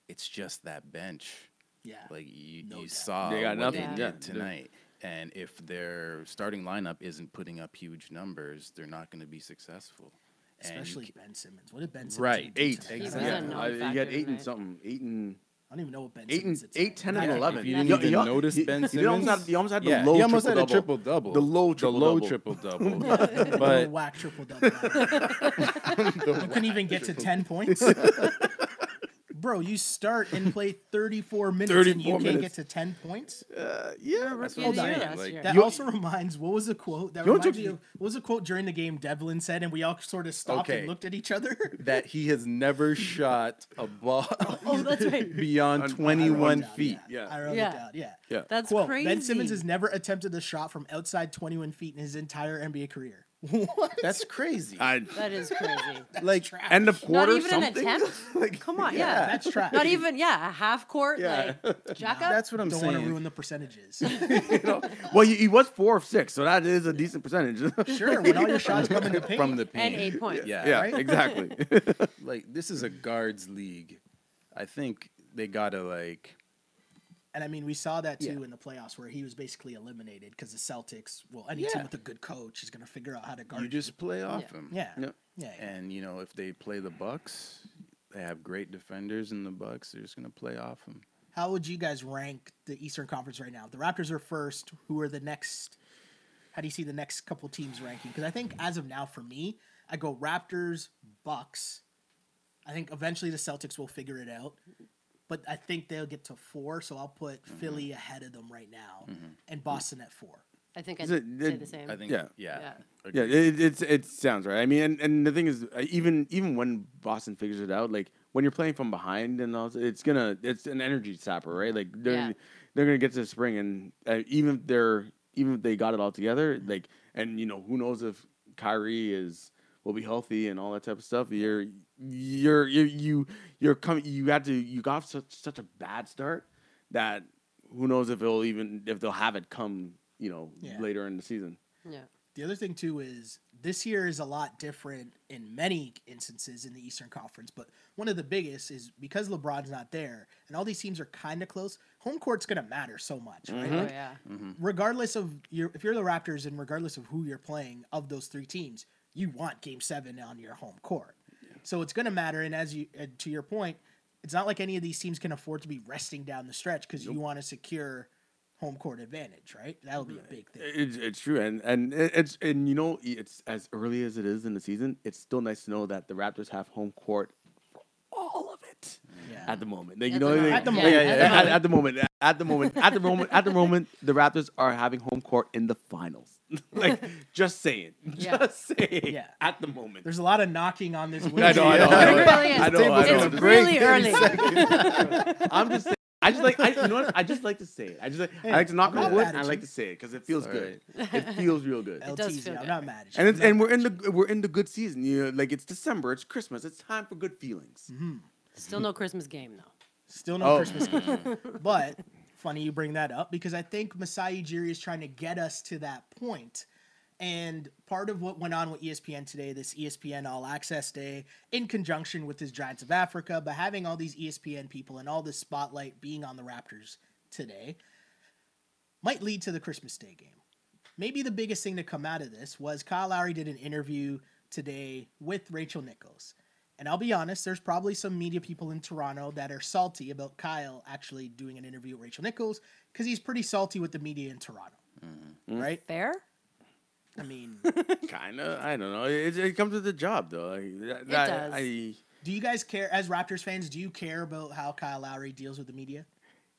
it's just that bench. Yeah. Like you, No you doubt. saw They got what nothing, they yeah. did tonight. And if their starting lineup isn't putting up huge numbers, they're not going to be successful. Especially ca- Ben Simmons. What did Ben Simmons Right, even do Eight, tonight? He was yeah. a I- you factor got eight and something, eight and I don't even know what Ben eight Simmons and did eight, 10, and Yeah, eleven. if you didn't You- even you- notice you- Ben You almost had, Simmons? you almost had the yeah, low he almost had a triple triple double. The low the low triple-double. triple [LAUGHS] double. Whack triple double. [LAUGHS] you couldn't even get to ten points. Bro, you start and play [LAUGHS] 34 minutes and you 34 can't get to 10 points? Uh, yeah, That's Yeah, what I'm Hold saying. Like. That You- also reminds what was the quote that You reminds me of what was the quote during the game Devlin said and we all sort of stopped Okay. and looked at each other? [LAUGHS] that he has never [LAUGHS] shot a ball Oh, that's right. beyond I 21 down, feet. Yeah. Yeah. I wrote Yeah. it down. Yeah. yeah. That's Quote, crazy. Ben Simmons has never attempted a shot from outside 21 feet in his entire NBA career. What? That's crazy. I, That is crazy. [LAUGHS] like end of Not quarter even something. an attempt. [LAUGHS] Like come on, yeah. That's trash. Not even yeah, a half court Yeah. like [LAUGHS] jack up. that's what I'm saying. Don't want to saying. ruin the percentages. well, he, he was four of six, so that is a decent percentage. sure, when all your shots come in the paint. From the paint. and eight points. Yeah. yeah, Right? exactly. Like this is a guards league. I think they gotta like And I mean, we saw that too Yeah. in the playoffs where he was basically eliminated because the Celtics, well, any Yeah. team with a good coach is going to figure out how to guard you just play off Yeah. him. Yeah. Yeah. Yeah. yeah. And you know, if they play the Bucks, they have great defenders in the Bucks. They're just gonna play off them. How would you guys rank the Eastern Conference right now? The Raptors are first. Who are the next? How do you see the next couple teams ranking? Because I think as of now, for me, I go Raptors, Bucks. I think eventually the Celtics will figure it out, but I think they'll get to four. So I'll put Philly ahead of them right now, and Boston at four. I think I'd it- say it- the same. I think Yeah. yeah. Yeah. Yeah, it, it's it sounds right. I mean, and, and the thing is, uh, even even when Boston figures it out, like when you're playing from behind and all, it's gonna it's an energy sapper, right? Like they're Yeah. they're gonna get to the spring, and uh, even if they're even if they got it all together, like and you know who knows if Kyrie is will be healthy and all that type of stuff. You're you're you you you're coming. You had to you got such such a bad start that who knows if it'll even if they'll have it come you know Yeah. later in the season. yeah. The other thing too is this year is a lot different in many instances in the Eastern Conference, but one of the biggest is because LeBron's not there and all these teams are kind of close. Home court's gonna matter so much, right? Mm-hmm. Oh Like, yeah. Mm-hmm. regardless of your if you're the Raptors and regardless of who you're playing of those three teams, you want Game Seven on your home court. So it's gonna matter. And as you to your point, it's not like any of these teams can afford to be resting down the stretch because you want to secure home court advantage, right? That'll be a big thing. It's, it's true, and and it's and you know it's as early as it is in the season. It's still nice to know that the Raptors have home court, all of it Yeah. At the moment. Like, you know, the they- moment. At the yeah, moment. yeah, At yeah, the at, moment. at the moment, at the moment, at the moment, at the [LAUGHS] moment, the Raptors are having home court in the finals. [LAUGHS] like, just saying, Yeah. just saying. Yeah. at the moment. There's a lot of knocking on this. win [LAUGHS] I know, I know, I It know. really. I know, I know. It's really early. I'm just saying. I just like I you know what I just like to say it. I just like, I like to knock on wood and I like to say it because it feels It's good. It feels real good. It does LTZ, feel I'm not mad at you. And it's and we're in the we're in the good season. You know, like it's December, it's Christmas. It's time for good feelings. Mm-hmm. Still no Christmas game though. Still no Oh. Christmas game. [LAUGHS] But funny you bring that up because I think Masai Ujiri is trying to get us to that point. And part of what went on with ESPN today, this ESPN All Access Day, in conjunction with this Giants of Africa, but having all these ESPN people and all this spotlight being on the Raptors today, might lead to the Christmas Day game. Maybe the biggest thing to come out of this was Kyle Lowry did an interview today with Rachel Nichols. And I'll be honest, there's probably some media people in Toronto that are salty about Kyle actually doing an interview with Rachel Nichols because he's pretty salty with the media in Toronto. Right? Fair? I mean, [LAUGHS] Kinda, I don't know. It, it comes with the job though. Like, that, that- does. I, do you guys care, as Raptors fans, do you care about how Kyle Lowry deals with the media?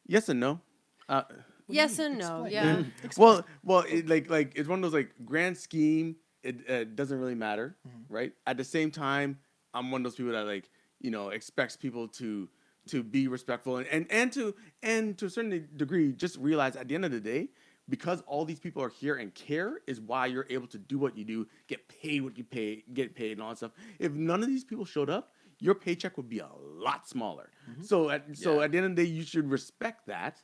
yes and no. Uh, Yes and no. Explain. Yeah. [LAUGHS] well, well, it, like like it's one of those like grand scheme. It uh, doesn't really matter, right? At the same time, I'm one of those people that like you know expects people to to be respectful and and, and to and to a certain degree just realize at the end of the day because all these people are here and care is why you're able to do what you do get paid what you pay get paid and all that stuff. If none of these people showed up your paycheck would be a lot smaller. Mm-hmm. So at so Yeah. at the end of the day you should respect that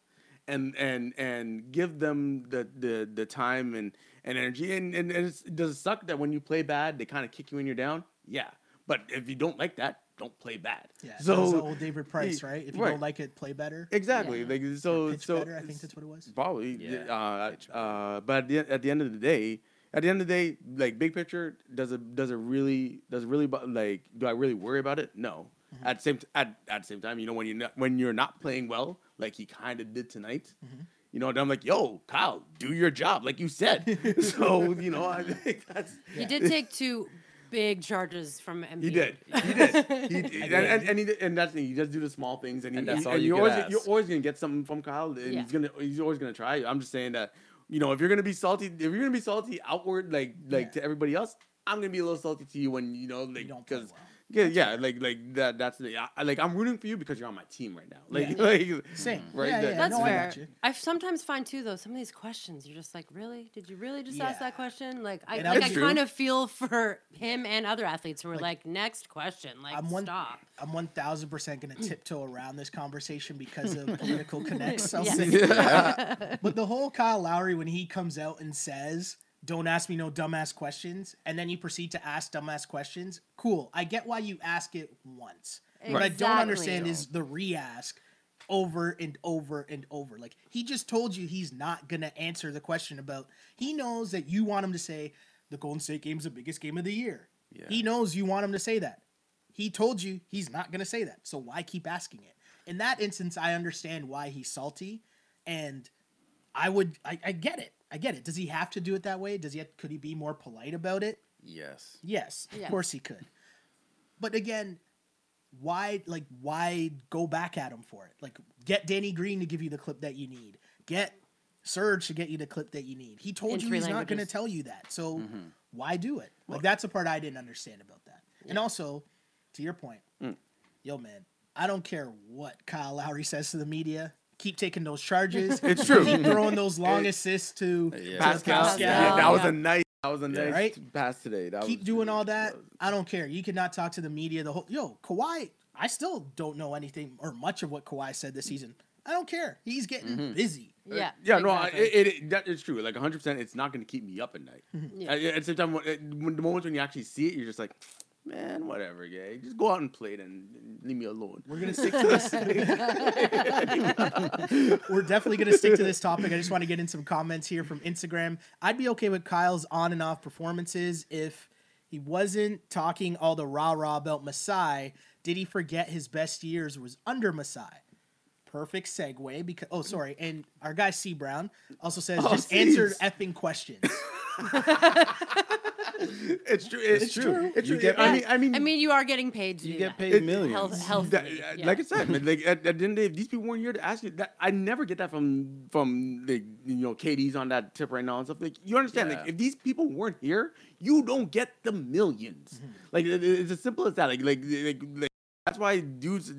and and and give them the the the time and and energy. And and, and it's, does it suck that when you play bad they kind of kick you when you're down? Yeah but if you don't like that don't play bad Yeah. so So, the old David Price, y- right? If you right. don't like it, play better. exactly Yeah. like so pitch so better, I think that's what it was. probably Yeah, uh, uh but at the, at the end of the day at the end of the day like big picture does it does it really does it really like do i really worry about it no Mm-hmm. at same t- at, at the same time you know when you're not when you're not playing well like he kind of did tonight Mm-hmm. you know and i'm like yo kyle do your job like you said [LAUGHS] so you know i think that's He did take two big charges from MB. he did. He did. [LAUGHS] He did. and, and, and, he did, and that's the thing. He does do the small things, and, And that's he- all you you're could always you're always gonna get something from Kyle, and Yeah. he's gonna he's always gonna try. I'm just saying that you know if you're gonna be salty, if you're gonna be salty outward like like Yeah. to everybody else, I'm gonna be a little salty to you when you know like don't because. well. Yeah, yeah, like like that. That's the I, like I'm rooting for you because you're on my team right now. Like, Yeah. like Same. Right, Yeah, that- yeah, That's no, I fair. got you. I sometimes find too though some of these questions you're just like, really? Did you really just ask that question? Like I And like I'm true. kind of feel for him and other athletes who are like, next question, like I'm one. stop. I'm one thousand percent gonna [LAUGHS] tiptoe around this conversation because of [LAUGHS] political connects. I'll Yes. say. [LAUGHS] But the whole Kyle Lowry when he comes out and says, "Don't ask me no dumbass questions," and then you proceed to ask dumbass questions. Cool. I get why you ask it once. What I don't understand is the re-ask over and over and over. Like he just told you he's not gonna answer the question about. He knows that you want him to say the Golden State game's the biggest game of the year. Yeah. He knows you want him to say that. He told you he's not gonna say that. So why keep asking it? In that instance, I understand why he's salty, and I would I, I get it. I get it. Does he have to do it that way? Does he have, could he be more polite about it? Yes. Yes, Yeah. of course he could. But again, why like why go back at him for it? Like get Danny Green to give you the clip that you need. Get Serge to get you the clip that you need. He told In you three he's not going to tell you that. So mm-hmm. why do it? Like that's the part I didn't understand about that. And also, to your point, mm. yo man, I don't care what Kyle Lowry says to the media. Keep taking those charges. [LAUGHS] It's true. Keep throwing those long assists to Yeah. to Pascal. Pascal, Yeah, that was a nice. That was a nice Right? pass today. That keep was- doing all that. I don't care. You cannot talk to the media. The whole yo Kawhi. I still don't know anything or much of what Kawhi said this season. I don't care. He's getting mm-hmm. busy. Yeah. Uh, yeah, no, I, it, it, that is true. Like 100, percent it's not going to keep me up at night. Mm-hmm. Yeah. Uh, at, at the same time, when, uh, when the moments when you actually see it, you're just like, man, whatever, yeah, just go out and play it and, and leave me alone. We're gonna stick to this. [LAUGHS] We're definitely gonna stick to this topic. I just want to get in some comments here from Instagram. I'd be okay with Kyle's on and off performances if he wasn't talking all the rah rah about Masai. Did he forget his best years was under Masai? Perfect segue because oh sorry, and our guy C Brown also says Oh, just answer C's. effing questions. [LAUGHS] It's true. It's, It's true. true. It's You true. get I mean, I mean, I mean, you are getting paid to You do get that. paid It- millions. Health, health, that- uh, yeah. like I said, man, like at, at the end of the day, if these people weren't here to ask you that, I never get that from from the you know KD's on that tip right now and stuff. Like you understand, like if these people weren't here, you don't get the 1000000s mm-hmm. Like it- it's as simple as that. Like like like, like that's why dudes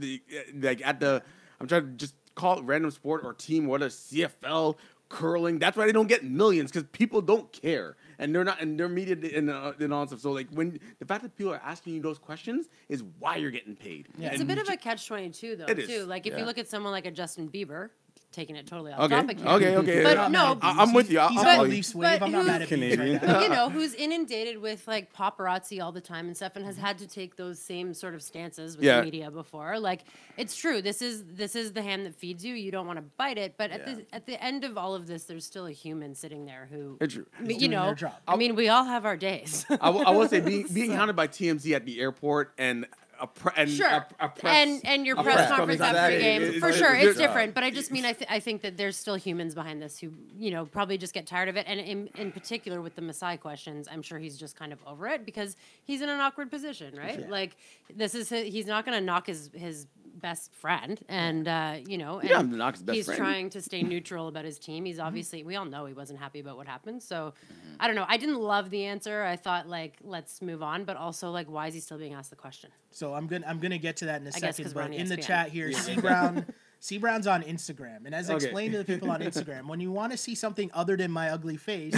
like at the I'm trying to just call it random sport or team, what a CFL, curling. That's why they don't get millions because people don't care and they're not and they're media and, uh, and all stuff. So like when the fact that people are asking you those questions is why you're getting paid. Yeah. It's a bit of a catch twenty two though It is, too. Like if yeah. you look at someone like a Justin Bieber, taking it totally off Okay, topic here. okay, okay. But I'm no, not mad at I- I'm with you. I'll- He's I'll on follow the you. Leafs wave. But I'm not who- mad at Bees right Canadian. now. you know, [LAUGHS] who's inundated with like paparazzi all the time and stuff, and has had to take those same sort of stances with Yeah. the media before. Like, it's true. This is this is the hand that feeds you. You don't want to bite it, but at Yeah. the at the end of all of this, there's still a human sitting there who, It's true. I mean, you know. I mean, we all have our days. I, w- I will say [LAUGHS] being being hounded by TMZ at the airport and a pre- and Sure, a, a press and and your a press press conference conference, after exactly. game It- it- for it- sure, it- it's different. But I just mean I th- I think that there's still humans behind this who you know probably just get tired of it, and in in particular with the Masai questions, I'm sure he's just kind of over it because he's in an awkward position, right? Like this is hi- he's not going to knock his his best friend, and uh, you know, and Yeah, I'm knock his best he's friend. trying to stay neutral about his team. He's obviously we all know he wasn't happy about what happened, so I don't know. I didn't love the answer. I thought like let's move on, but also like why is he still being asked the question? So I'm gonna I'm gonna get to that in a I guess 'cause second. we're But on in the ESPN. chat here, C Brown [LAUGHS] C Brown's on Instagram, and as I Okay. explained to the people on Instagram, when you [LAUGHS] want to see something other than my ugly face,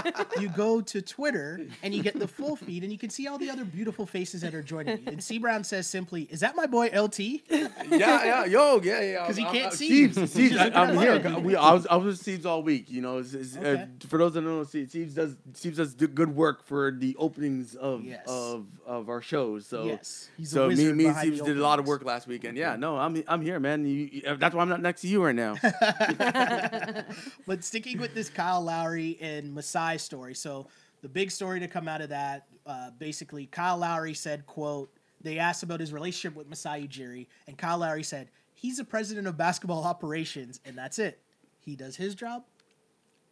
[LAUGHS] you go to Twitter and you get the full feed, and you can see all the other beautiful faces that are joining me. And C Brown says simply, "Is that my boy LT?" yeah, yeah, yo, yeah, yeah. Because he can't I'm- see Steve's, you. Steve's, I, I'm here. We, I was, I was with Steve's all week. You know, it's, it's, Okay. uh, for those that don't know, Steve- Steve's does, Steve's does good work for the openings of Yes. of of our shows. So, Yes, he's so me, me and behind Steve did a lot of work last weekend. Yeah, no, I'm, I'm here, man. You, you- that's why I'm not next to you right now. [LAUGHS] But sticking with this Kyle Lowry and Masai story, so the big story to come out of that, uh, basically, Kyle Lowry said, "quote They asked about his relationship with Masai Ujiri, and Kyle Lowry said he's the president of basketball operations, and that's it. He does his job,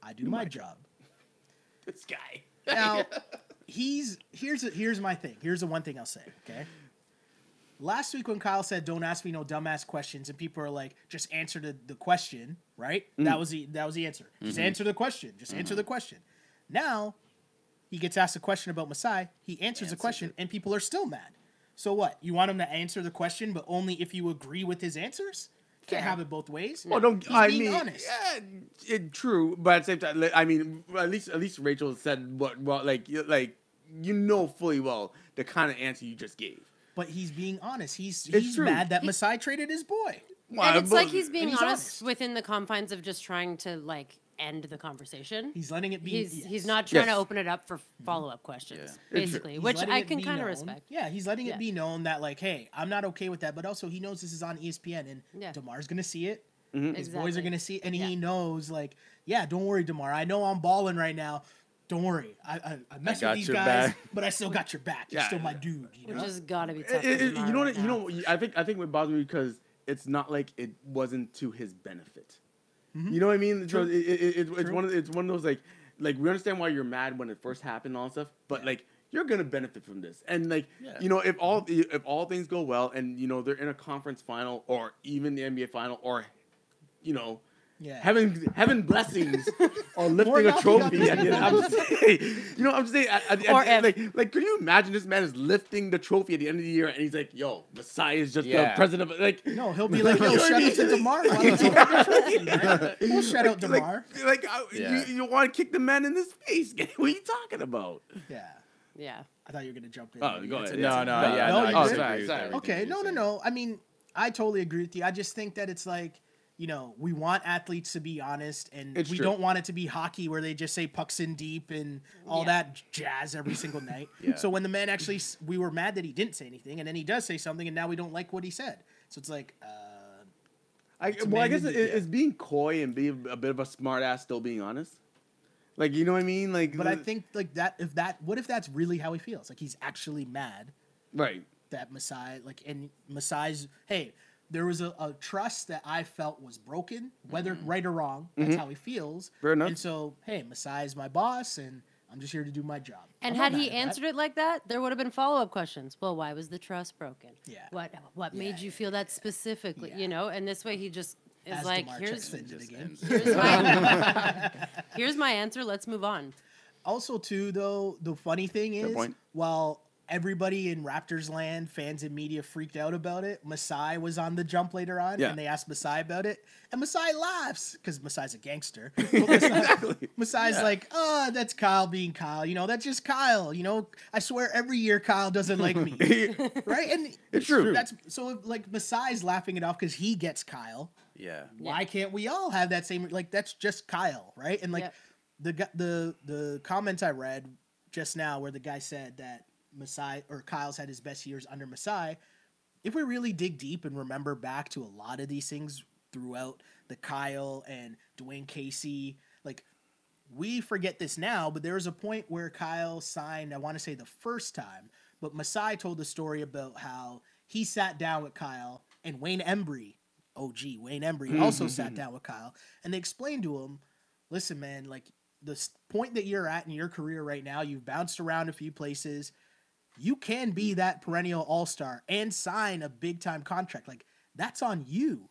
I do my job." this guy. Now, [LAUGHS] he's here's here's my thing. Here's the one thing I'll say. Okay. Last week when Kyle said, "Don't ask me no dumbass questions," and people are like, "Just answer the, the question," right? Mm. That was the that was the answer. Just mm-hmm. answer the question. Just answer the mm-hmm. question. Now, he gets asked a question about Masai. He answers the question, it. and people are still mad. So what? You want him to answer the question, but only if you agree with his answers? Can't have it both ways. Well, don't. He's I mean, honest. yeah, it, true, but at the same time, I mean, at least at least Rachel said what, well, like, like you know fully well the kind of answer you just gave. But he's being honest. He's It's he's true. mad that Masai traded his boy. and it's but- like he's being he's honest, honest. within the confines of just trying to like end the conversation. He's letting it be. He's yes. he's not trying to open it up for follow up questions, It's- basically, which I can kind of respect. Yeah, he's letting Yeah. it be known that like, hey, I'm not okay with that, but also he knows this is on ESPN and Yeah. Demar's gonna see it. Mm-hmm. His boys are gonna see it, and Yeah. he knows like, yeah, don't worry, Demar. I know I'm balling right now. Don't worry. I I, I mess with these guys, back. [LAUGHS] but I still got your back. You're Yeah. still my dude. You Which know? has got to be tough. it- it- you know right what? You now. know. I think I think what bothers me because it's not like it wasn't to his benefit. Mm-hmm. You know what I mean? So it, it, it, it's one of it's one of those like like we understand why you're mad when it first happened and all that stuff, but Yeah. like you're gonna benefit from this. And like Yeah. you know, if all if all things go well and you know they're in a conference final or even the NBA final or you know. Yeah. Having having blessings [LAUGHS] or lifting a luck you got trophy. this at the end- I'm just [LAUGHS] saying, you know, I'm just saying, at, at, Or at, if- like, like, could you imagine this man is lifting the trophy at the end of the year and he's like, "Yo, Masai is just the president." Of, like, no, he'll be like, [LAUGHS] You yo, know what I shout out to Demar. Why don't you take the trophy, right? We'll shout out like, Demar. like, uh, Yeah. you, you want to kick the man in his face? what are you talking about? Yeah. Yeah. I thought you were gonna jump in. Oh, go ahead. No, no, No, yeah, no, no, you I good? disagree Sorry, sorry. Okay, no, no, no. I mean, I totally agree with you. I just think that it's like, you know, we want athletes to be honest, and It's we true. don't want it to be hockey where they just say pucks in deep and all Yeah. that jazz every single night. [LAUGHS] Yeah. So when the man actually, we were mad that he didn't say anything, and then he does say something, and now we don't like what he said. So it's like, uh, I, well, I guess it, it's being coy and being a bit of a smart ass, still being honest. Like, you know what I mean? Like, but I think like that. If that, what if that's really how he feels? Like he's actually mad right. that Masai like and Masai's hey, there was a, a trust that I felt was broken, whether right or wrong. That's how he feels. Mm-hmm. Fair enough. And so, hey, Masai is my boss, and I'm just here to do my job. And I'm had he at that. answered it like that, there would have been follow up questions. Well, why was the trust broken? Yeah. What what made Yeah, you feel that specifically? Yeah. You know, and this way he just is As like, DeMar here's checks into the Just game. ends here's my, [LAUGHS] [LAUGHS] here's my answer. Let's move on. Also, too, though, the funny thing is, point. while everybody in Raptors land, fans and media freaked out about it. Masai was on the jump later on, Yeah. and they asked Masai about it, and Masai laughs because Masai's a gangster. [LAUGHS] But Masai, Masai's like, "Oh, that's Kyle being Kyle. You know, that's just Kyle. You know, I swear every year Kyle doesn't like me, [LAUGHS] [LAUGHS] right?" And It's true. That's so like Masai's laughing it off because he gets Kyle. Yeah. Why can't we all have that same like that's just Kyle, right? And like Yep. the the the comments I read just now where the guy said that Masai or Kyle's had his best years under Masai, if we really dig deep and remember back to a lot of these things throughout the Kyle and Dwane Casey, like we forget this now, but there was a point where Kyle signed, I want to say the first time, but Masai told the story about how he sat down with Kyle and Wayne Embry, OG Wayne Embry, [LAUGHS] also sat down with Kyle and they explained to him, listen, man, like the point that you're at in your career right now, you've bounced around a few places. You can be that perennial all star and sign a big time contract. Like that's on you,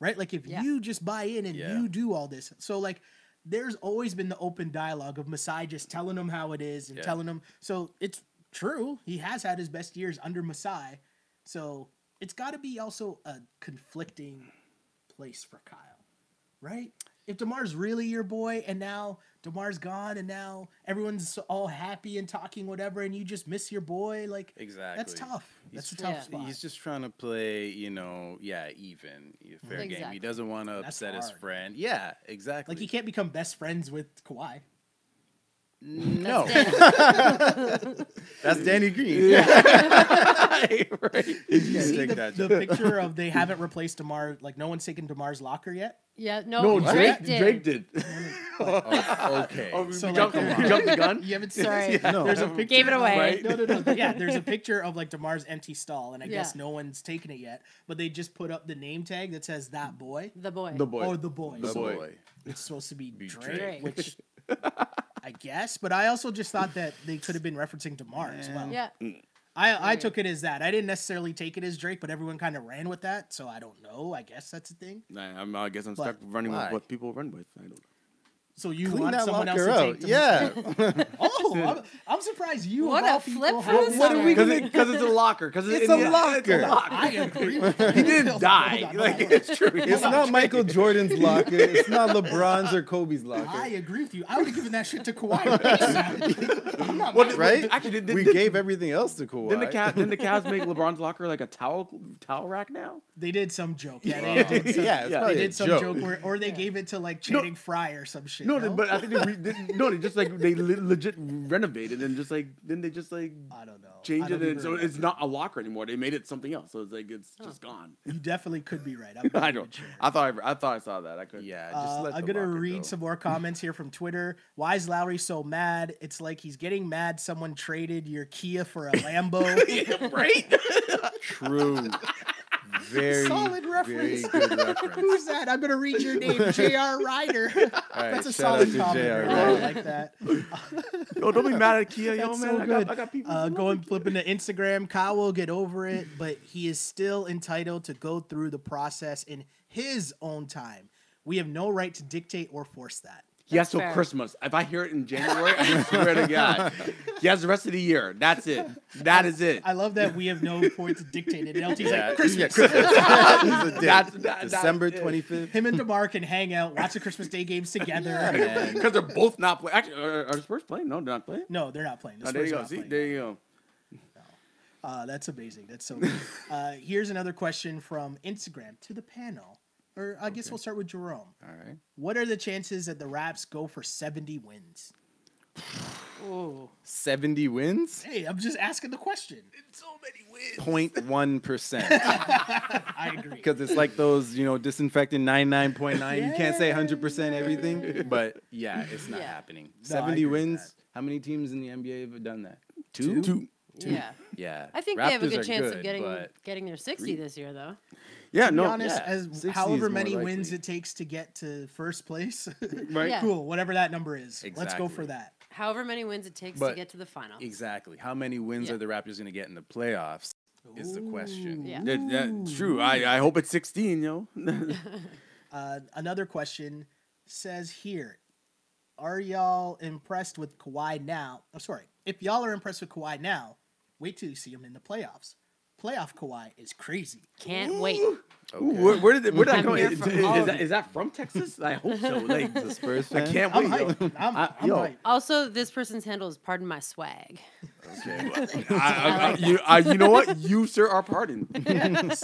right? Like if Yeah. you just buy in and Yeah. you do all this. So like there's always been the open dialogue of Masai just telling him how it is and Yeah. telling him. So it's true. He has had his best years under Masai. So it's got to be also a conflicting place for Kyle, right? If Demar's really your boy and now Demar's gone and now everyone's all happy and talking whatever and you just miss your boy, like Exactly. that's tough. That's a tough Yeah. spot. He's just trying to play, you know, yeah, even fair game. He doesn't want to That's upset his friend. Yeah, exactly. like he can't become best friends with Kawhi. Mm, no, That's [LAUGHS] that's Danny Green. [LAUGHS] right. You see take the, that the picture of they [LAUGHS] haven't replaced Demar, like no one's taken Demar's locker yet. Yeah, no, No, Drake, Drake, did. Drake did. Oh, okay. Oh, So, we like, jumped, come we on. jumped the gun. You haven't seen Sorry. this? No. There's a picture. Gave it away. Right? No, no, no. Yeah, there's a picture of like Demar's empty stall, and I guess no one's taken it yet. But they just put up the name tag that says that boy The boy. The boy. or the boys. The boy. boy. It's supposed to be, Be Drake, Drake. which I guess. But I also just thought that they could have been referencing Demar as well. Yeah. I, I took it as that. I didn't necessarily take it as Drake, but everyone kind of ran with that. So I don't know. I guess that's a thing. Nah, I'm, I guess I'm But stuck running why? with what people run with. I don't know. So you Clean want that someone else locker to out. take them? Yeah. [LAUGHS] Oh, I'm, I'm surprised you. What a flip have from the What are we story. Because it's a locker. Because It's a locker. I agree. With [LAUGHS] you. He didn't die. on, like it's true. It's not Michael Jordan's locker. It's not LeBron's or Kobe's locker. I agree with you. I would have given that shit to Kawhi. ASAP. [LAUGHS] I'm What- Right? Actually, did, did, we did, gave everything else to Kawhi. Didn't the Cavs, didn't the Cavs make LeBron's locker like a towel towel rack now? They did some joke. Yeah, they did some, Yeah, Yeah. probably they did some joke. joke, where, or they gave it to like No. Channing Frye or some shit. No, No, they- but I think they, re, they no, they just like they le- legit renovated and just like then they just like I don't know. change I it don't and so remember. it's not a locker anymore. They made it something else. So it's like it's just gone. You definitely could be right. [LAUGHS] I'm I don't. I thought I, I thought I saw that. I could. Yeah, just Uh, let I'm the gonna locker read go. some more comments here from Twitter. Why is Lowry so mad? It's like he's getting mad someone traded your Kia for a [LAUGHS] Lambo. right. True. [LAUGHS] Very Solid Very reference. good reference. [LAUGHS] Who's that? I'm gonna read your name, [LAUGHS] J.R. Ryder. All right, That's a shout out solid to comment. J.R. right? I like that. [LAUGHS] Yo, don't be mad at Kia, yo That's man. so I, good. got, I got people. Uh, going flipping to Instagram, Kyle will get over it, but he is still entitled to go through the process in his own time. We have no right to dictate or force that. He has till fair. Christmas. If I hear it in [LAUGHS] January, I swear to God, he has the rest of the year. That's it. That is it. I love that we have no point dictated. dictate it. And LT's Yeah, like, Christmas. [LAUGHS] That's, that, that- December that's 25th. Him and DeMar can hang out, watch the Christmas Day games together. Man. [LAUGHS] Because they're both not playing. Actually, are, are Spurs playing? No, they're not playing. No, they're not playing. The Oh, there you are go. not See, playing. there you go. Uh, that's amazing. That's so good. uh, here's another question from Instagram to the panel. Or I guess we'll start with Jerome. All right. What are the chances that the Raps go for 70 wins? Ooh. 70 wins? Hey, I'm just asking the question. So many wins. 0.1%. [LAUGHS] I agree. Because it's like those, you know, disinfectant 99.9. You can't say 100% everything. But yeah, it's not Yeah. happening. No, 70 wins? How many teams in the NBA have done that? Two? Two. Yeah. Yeah. I think they have a Raptors good are chance good, of getting but getting their 60 this year, though. Yeah, to be no. honest, yeah, as is however more many wins likely. it takes to get to first place, [LAUGHS] Right. Yeah. cool, whatever that number is. Let's go for Exactly. that. However many wins it takes to But get to the final. Exactly. How many wins Yeah. are the Raptors going to get in the playoffs? Is the question. Yeah. That, that's true. I, I hope it's 16, yo. [LAUGHS] [LAUGHS] Uh, another question says here, are y'all impressed with Kawhi now? I'm sorry. If y'all are impressed with Kawhi now, Wait till you see him in the playoffs. Playoff Kawhi is crazy. Can't wait. Ooh, where, where did it, where did that I'm come? here Is, for is, is of that, it. is that from Texas? I hope so. Like [LAUGHS] The Spurs I can't I'm wait. hyped. I'm, I- I'm yo, hyped. Also, this person's handle is pardon my swag. Okay. [LAUGHS] I, I, I, you, I, you know what? You sir are pardoned. [LAUGHS]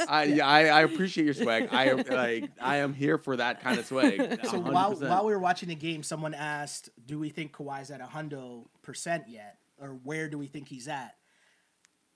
I, I I appreciate your swag. I am like I am here for that kind of swag. So 100%. while while we were watching the game, someone asked, "Do we think Kawhi's at hundo percent yet, or where do we think he's at?"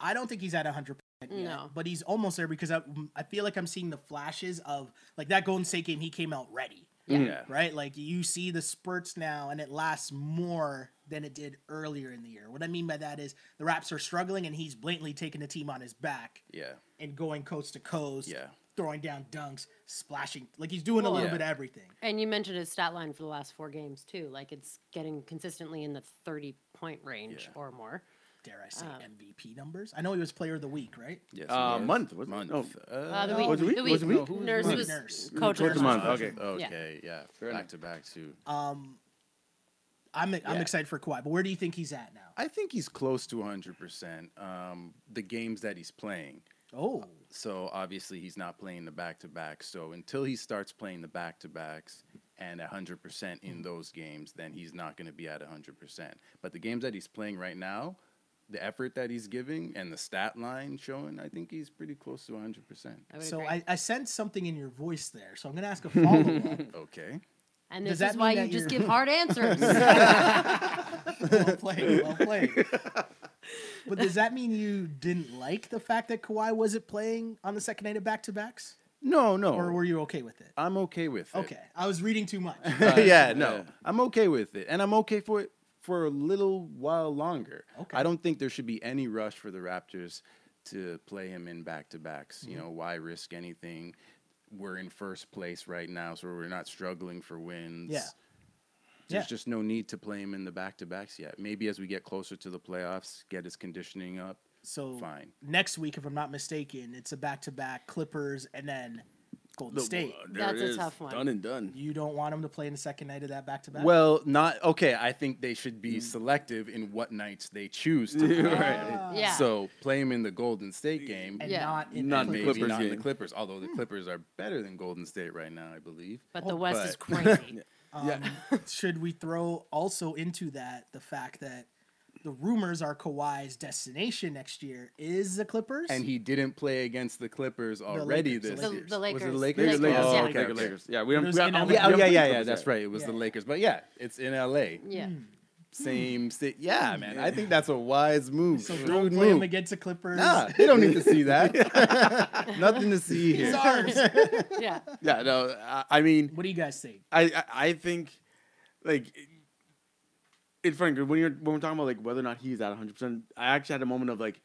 I don't think he's at hundred percent yet, No. but he's almost there because I, I feel like I'm seeing the flashes of like that Golden State game. He came out ready, mm. Yeah. right? Like you see the spurts now, and it lasts more than it did earlier in the year. What I mean by that is the Raps are struggling, and he's blatantly taking the team on his back Yeah. and going coast to coast, Yeah. throwing down dunks, splashing. Like he's doing a little yeah. bit of everything. And you mentioned his stat line for the last four games too. Like it's getting consistently in the thirty point range Yeah. or more. Dare I say, Um, MVP numbers. I know he was player of the week, right? Yes. Uh, it month, wasn't month. No. Uh, the week, was it week? the Was it week. week? Who was Nurse the was nurse? coach Coach of of the month, okay. Okay. Yeah. Fair back to back too. Um, I'm I'm Yeah. excited for Kawhi, but where do you think he's at now? I think he's close to 100%. Um, the games that he's playing. Oh, So obviously he's not playing the back to back. So until he starts playing the back to backs and 100% in those games, then he's not going to be at 100%. But the games that he's playing right now, the effort that he's giving and the stat line showing, I think he's pretty close to 100%. I so agree. I, I sense something in your voice there. So I'm gonna ask a [LAUGHS] follow up. Okay. and does this that is why mean you that just you're- give hard answers. [LAUGHS] well played, well [LAUGHS] played. But does that mean you didn't like the fact that Kawhi wasn't playing on the second night of back to backs, No, no. or were you okay with it? I'm okay with it. Okay, I was reading too much. yeah, no, I'm okay with it, and I'm okay for it for a little while longer. Okay. I don't think there should be any rush for the Raptors to play him in back to backs. You mm-hmm. know, why risk anything? We're in first place right now, so we're not struggling for wins. Yeah. There's Yeah. just no need to play him in the back to backs yet. Maybe as we get closer to the playoffs, get his conditioning up. So Fine. next week, if I'm not mistaken, it's a back to back Clippers and then Golden Look, State. uh, That's a is. tough one. Done and done. You don't want them to play in the second night of that back to back. Well, not okay. I think they should Mm. be selective in what nights they choose to [LAUGHS] play. Ah. Yeah. So play them in the Golden State game. and Yeah. not in Not the in maybe Clippers not in the Clippers, although the Clippers are better than Golden State right now, I believe. but the West is but- crazy. [LAUGHS] Um, should we throw also into that the fact that the rumors are Kawhi's destination next year is the Clippers? And he didn't play against the Clippers already Lakers, the this the, year. the Lakers. Was it the Lakers, Lakers? Lakers, Oh, yeah, okay, Lakers. Lakers. Yeah, we don't. we don't- we Yeah, oh don't yeah, put yeah, yeah. That's right. It was the Lakers, but yeah, it's in LA. Yeah. Hmm. Same hmm. state. Yeah, hmm. man. I think that's a wise move. so Shrewd don't play him against the Clippers. Nah, they don't need to see [LAUGHS] that. [LAUGHS] Nothing to see He's here. ours. [LAUGHS] Yeah. Yeah, no. I, I mean, what do you guys think? I, I I think like it- it's funny 'cause when you're when we're talking about like whether or not he's at 100. percent I actually had a moment of like,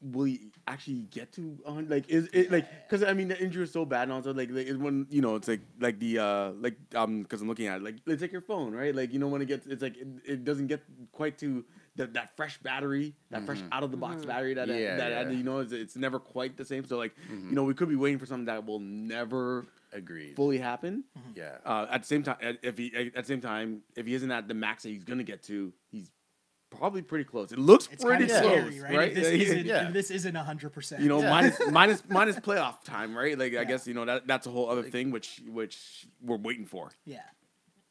will he actually get to 100? Like is it like because I mean the injury is so bad and also like, like it's when you know it's like like the uh like um because I'm looking at it like it's like your phone right like you know when it gets it's like it, it doesn't get quite to the, that fresh battery that fresh out of the box battery that Yeah, that yeah. you know it's, it's never quite the same so like you know we could be waiting for something that will never Agreed. fully happen. Yeah. Uh, at the same time, if he at the same time, if he isn't at the max that he's gonna get to, he's probably pretty close. It looks It's kind pretty of close, scary, right? right? If this Yeah, isn't, yeah. if this isn't hundred percent. you know, Yeah. minus [LAUGHS] minus minus playoff time, right? Like Yeah. I guess you know that that's a whole other thing which which we're waiting for. yeah.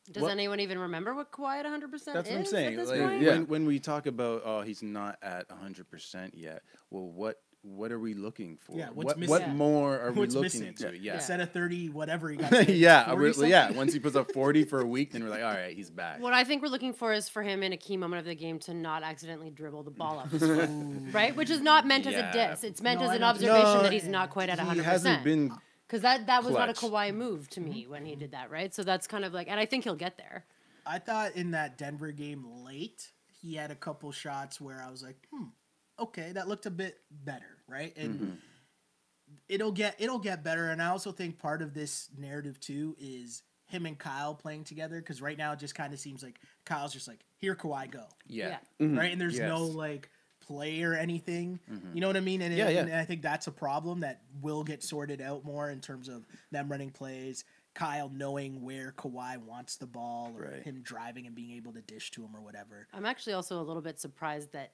Does What- anyone even remember what Kawhi at 100% is That's what I'm at saying. this Like, point? Yeah. when, when we talk about oh he's not at 100% yet, well what what are we looking for? Yeah, what's what missing? what Yeah. more are [LAUGHS] What's we missing? looking into? Yeah. Instead of thirty, whatever he got. [LAUGHS] yeah, 40 really- yeah. Once he puts up 40 for a week, then we're like, all right, he's back. What I think we're looking for is for him in a key moment of the game to not accidentally dribble the ball up his [LAUGHS] foot, right? Which is not meant as Yeah. a diss. It's meant No, as an observation No, that he's not quite at 100%. He hasn't been. Because that, that was not a clutch. Kawhi move to me when he did that, right? So that's kind of like, and I think he'll get there. I thought in that Denver game late, he had a couple shots where I was like, hmm, okay, that looked a bit better, right? And Mm-hmm. it'll get it'll get better. And I also think part of this narrative too is him and Kyle playing together because right now it just kind of seems like Kyle's just like, here, Kawhi, go, Yeah. right? And there's no like play or anything. You know what I mean? And, it- Yeah, yeah. and I think that's a problem that will get sorted out more in terms of them running plays. Kyle knowing where Kawhi wants the ball or Right. him driving and being able to dish to him or whatever. I'm actually also a little bit surprised that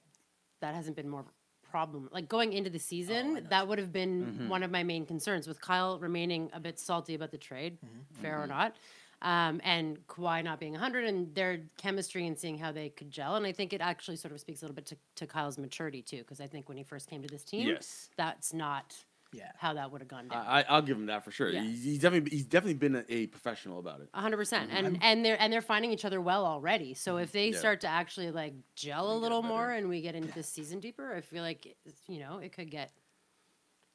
that hasn't been more problem. Like going into the season, oh, that would have been mm-hmm. one of my main concerns with Kyle remaining a bit salty about the trade, mm-hmm. fair or mm-hmm. not. Um, and Kawhi not being 100 and their chemistry and seeing how they could gel. And I think it actually sort of speaks a little bit to, to Kyle's maturity too, because I think when he first came to this team, Yes. that's not Yeah. how that would have gone down. I, I'll give him that for sure. Yeah. He's, he's definitely he's definitely been a, a professional about it. A hundred percent, and and they're and they're finding each other well already. So if they Yeah. start to actually like gel a little more, and we get into this season deeper, I feel like you know it could get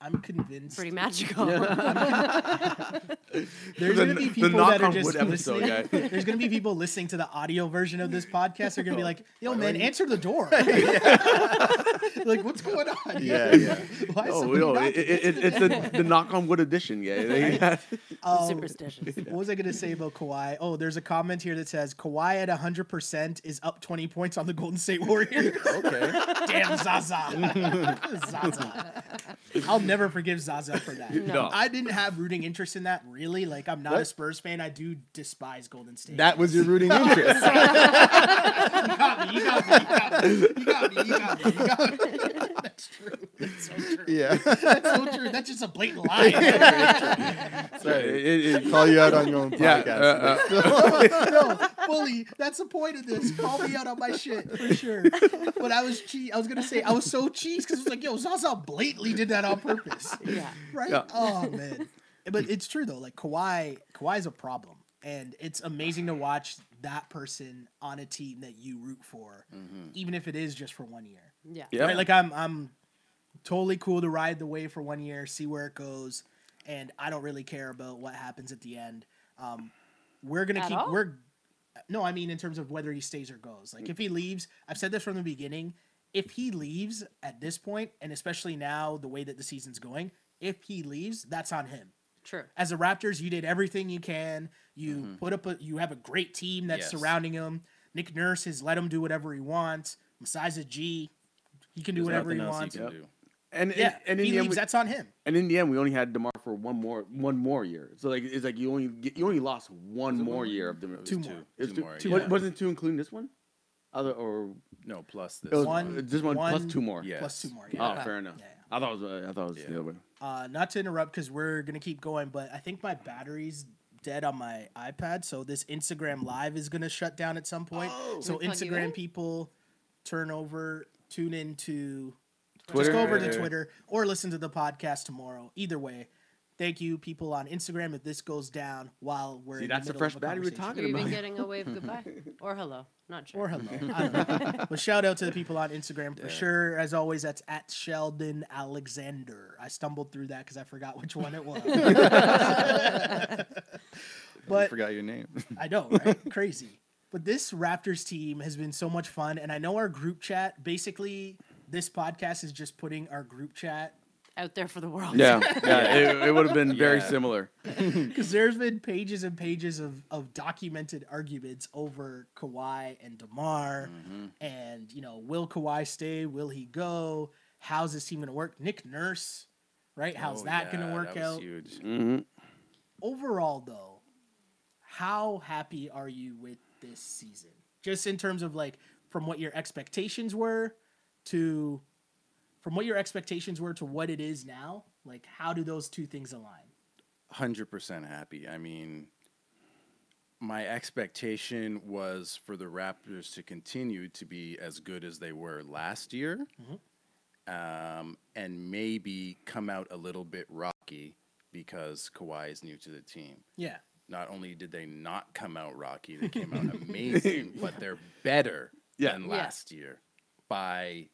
I'm convinced. pretty magical. [LAUGHS] There's The gonna be n- the people knock that are on just wood episode, listening. [LAUGHS] There's gonna be people listening to the audio version of this podcast. They're gonna be like, "Yo, man, answer the door." [LAUGHS] like, what's going on? Yeah, yeah. Why is Oh, somebody no, it, it, it, it's the, the knock on wood edition, yeah. Um, Superstitious. What was I going to say about Kawhi? Oh, there's a comment here that says Kawhi at 100% is up 20 points on the Golden State Warriors. Okay. Damn Zaza. Zaza. I'll never forgive Zaza for that. [LAUGHS] No. I didn't have rooting interest in that really. Like, I'm not a Spurs fan. I do despise Golden State. that was your rooting [LAUGHS] interest. you got me. You got me. You got me. You got me. You got me. You got me. [LAUGHS] That's true. [LAUGHS] That's so true. Yeah. [LAUGHS] That's so true. That's just a blatant [LAUGHS] lie. Sorry, it- it- Call you out on your own yeah, podcast. uh, uh, no, fully. That's the point of this. Call me out on my shit for sure. But I was cheese. I was gonna say I was so cheese because it was like, yo, Zaza blatantly did that on purpose, yeah. right? Yeah. Oh man, but it's true though. Like Kawhi, Kawhi's a problem, and it's amazing to watch that person on a team that you root for, even if it is just for one year. Yeah. Yeah. Right? Like I'm, I'm totally cool to ride the wave for one year, see where it goes, and I don't really care about what happens at the end. Um, we're gonna At keep. all? We're no, I mean in terms of whether he stays or goes. Like if he leaves, I've said this from the beginning. If he leaves at this point, and especially now the way that the season's going, if he leaves, that's on him. True. As the Raptors, you did everything you can. You put up a. You have a great team that's Yes. surrounding him. Nick Nurse has let him do whatever he wants. Masai's a G. He can do There's whatever he nothing else wants. can Yep. do. and, Yeah, and, and in he the end, leaves, we, that's on him. and in the end, we only had Demar for one more one more year. So like it's like you only get, you only lost one more year of Demar. Two It was more. It was Two more, two- yeah. wa- Wasn't two including this one? Other or No, plus this. it was One- uh, this one, plus one- two more. Yes. Plus two more. Oh, Yeah. fair enough. Yeah, yeah. I thought it was. Uh, I thought it was Yeah. the other way. Uh, not to interrupt because we're gonna keep going, but I think my battery's dead on my iPad, so this Instagram Live is gonna shut down at some point. Oh. so Can we plug you Instagram in? people, turn over, tune into, Twitter. just go over to Twitter or listen to the podcast tomorrow. Either way. Thank you, people on Instagram. If this goes down while we're See, in that's the the middle of fresh a battery we're conversation. talking You're even getting a wave [LAUGHS] goodbye or hello. Not sure. or hello. I don't [LAUGHS] know. but shout out to the people on Instagram for sure. As always, that's at Sheldon Alexander. I stumbled through that because I forgot which one it was. I [LAUGHS] but forgot your name. I know, right? Crazy. But this Raptors team has been so much fun, and I know our group chat. Basically, this podcast is just putting our group chat Out there for the world. Yeah, [LAUGHS] yeah. It, it would have been very Yeah. similar. [LAUGHS] because there's been pages and pages of, of documented arguments over Kawhi and Demar, and you know, will Kawhi stay? Will he go? How's this team gonna work? Nick Nurse, right? How's Oh, that yeah, gonna work that was out? Huge. hmm Overall, though, how happy are you with this season? Just in terms of like from what your expectations were to from what your expectations were to what it is now. Like, how do those two things align? Hundred percent happy. I mean, my expectation was for the Raptors to continue to be as good as they were last year, um, and maybe come out a little bit rocky because Kawhi is new to the team. Yeah. Not only did they not come out rocky, they came out amazing, [LAUGHS] but they're better Yeah. than Yeah. last year by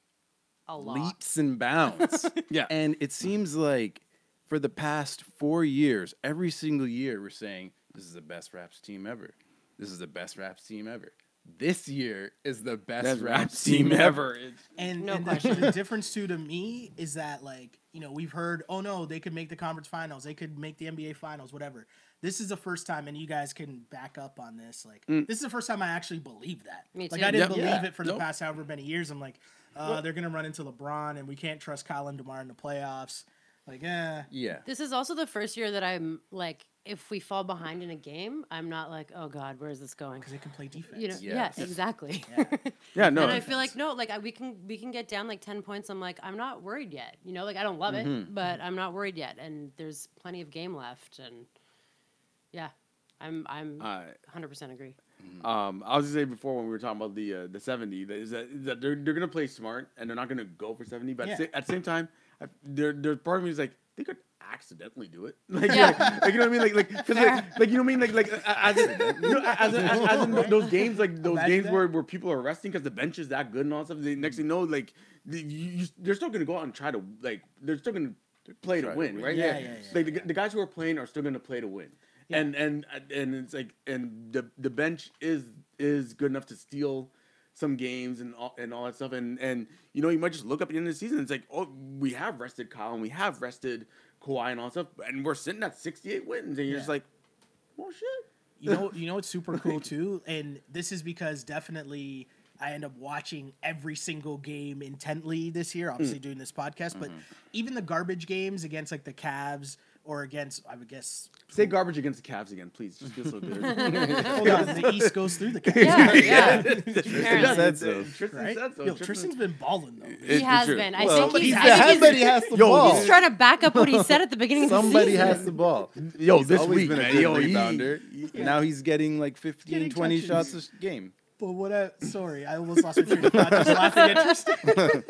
A lot. leaps and bounds. [LAUGHS] Yeah. And it seems like for the past four years, every single year, we're saying this is the best Raps team ever. This is the best Raps team ever. This year is the best Best Raps, Raps team team ever. And, No and the, question. the difference too to me is that like you know we've heard oh no they could make the conference finals they could make the NBA finals whatever. This is the first time and you guys can back up on this like this is the first time I actually believe that. Me too. Like. I didn't Yep. believe Yeah. it for the past however many years. I'm like uh, they're gonna run into LeBron and we can't trust Kyle and Demar in the playoffs. Like eh. Yeah. This is also the first year that I'm like if we fall behind in a game, I'm not like, oh God, where is this going? because they can play defense. You know, Yes. yeah, exactly. [LAUGHS] Yeah, no. and I feel like no, like I, we can we can get down like ten points. I'm like I'm not worried yet. You know, like I don't love Mm-hmm. it, but I'm not worried yet, and there's plenty of game left, and yeah, I'm I'm Uh, 100 percent agree. Um, I was gonna say before when we were talking about the uh, the seventy that is that, is that they're they're gonna play smart and they're not gonna go for seventy. But at, Yeah. the sa- at the same time, I, there there's part of me is like they could accidentally do it. [LAUGHS] Like, Yeah. like, like, you know what I mean? Like like, 'cause like, like you know what I mean? Like like uh, as in, you know, as, in, as, as in [LAUGHS] those games like those Imagine games that. where, where people are resting because the bench is that good and all that stuff. They, next thing you know, like the, you, you, they're still gonna go out and try to like they're still gonna play to Try to win, win. right? Yeah, yeah, yeah. Like the, the guys who are playing are still gonna play to win. Yeah. And and and it's like and the the bench is is good enough to steal some games and all, and all that stuff and and you know you might just look up at the end of the season it's like oh we have rested Kyle and we have rested Kawhi and all that stuff and we're sitting at 68 wins and you're just like well shit You know, [LAUGHS] you know what's super cool too, and this is because definitely I end up watching every single game intently this year. Mm. Obviously, doing this podcast, but Mm-hmm. even the garbage games against like the Cavs or against I would guess. say garbage against the Cavs again please just feel so good [LAUGHS] Hold on, the East goes through the Cavs. Yeah, yeah. Tristan said so. Tristan Right? said so Yo, Tristan- Tristan's been balling though. It- He has true. been. I Well, think he's. he's I think somebody he's, has the Yo, ball. he's trying to back up what he said at the beginning of the Somebody has the ball. yo He's this always week been a good yo, he- rebounder. Now he's getting like 15, Getting 20 touches. shots a game. But what I sorry, I almost lost my train of thought just laughing Tristan.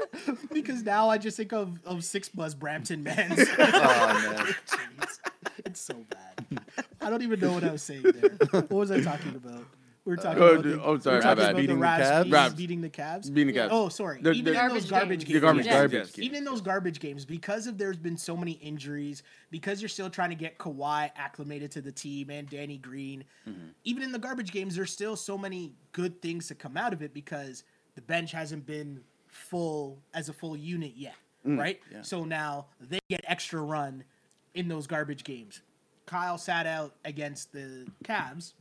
because now I just think of, of six buzz Brampton men. [LAUGHS] Oh man. Jeez. It's so bad. I don't even know what I was saying there. What was I talking about? We were talking Oh, about the, oh, we sorry, were my talking bad. about Beating the Ravs Cavs? beating, beating the Cavs. being the Cavs Oh, sorry. They're- even they're- in those Garbage garbage games. games. The garbage yes. games, Garbage yes. games. Even in those garbage games, because of there's been so many injuries, because you're still trying to get Kawhi acclimated to the team and Danny Green, Mm-hmm. even in the garbage games, there's still so many good things to come out of it because the bench hasn't been full as a full unit yet, Mm. right? So now they get extra run in those garbage games. Kyle sat out against the Cavs,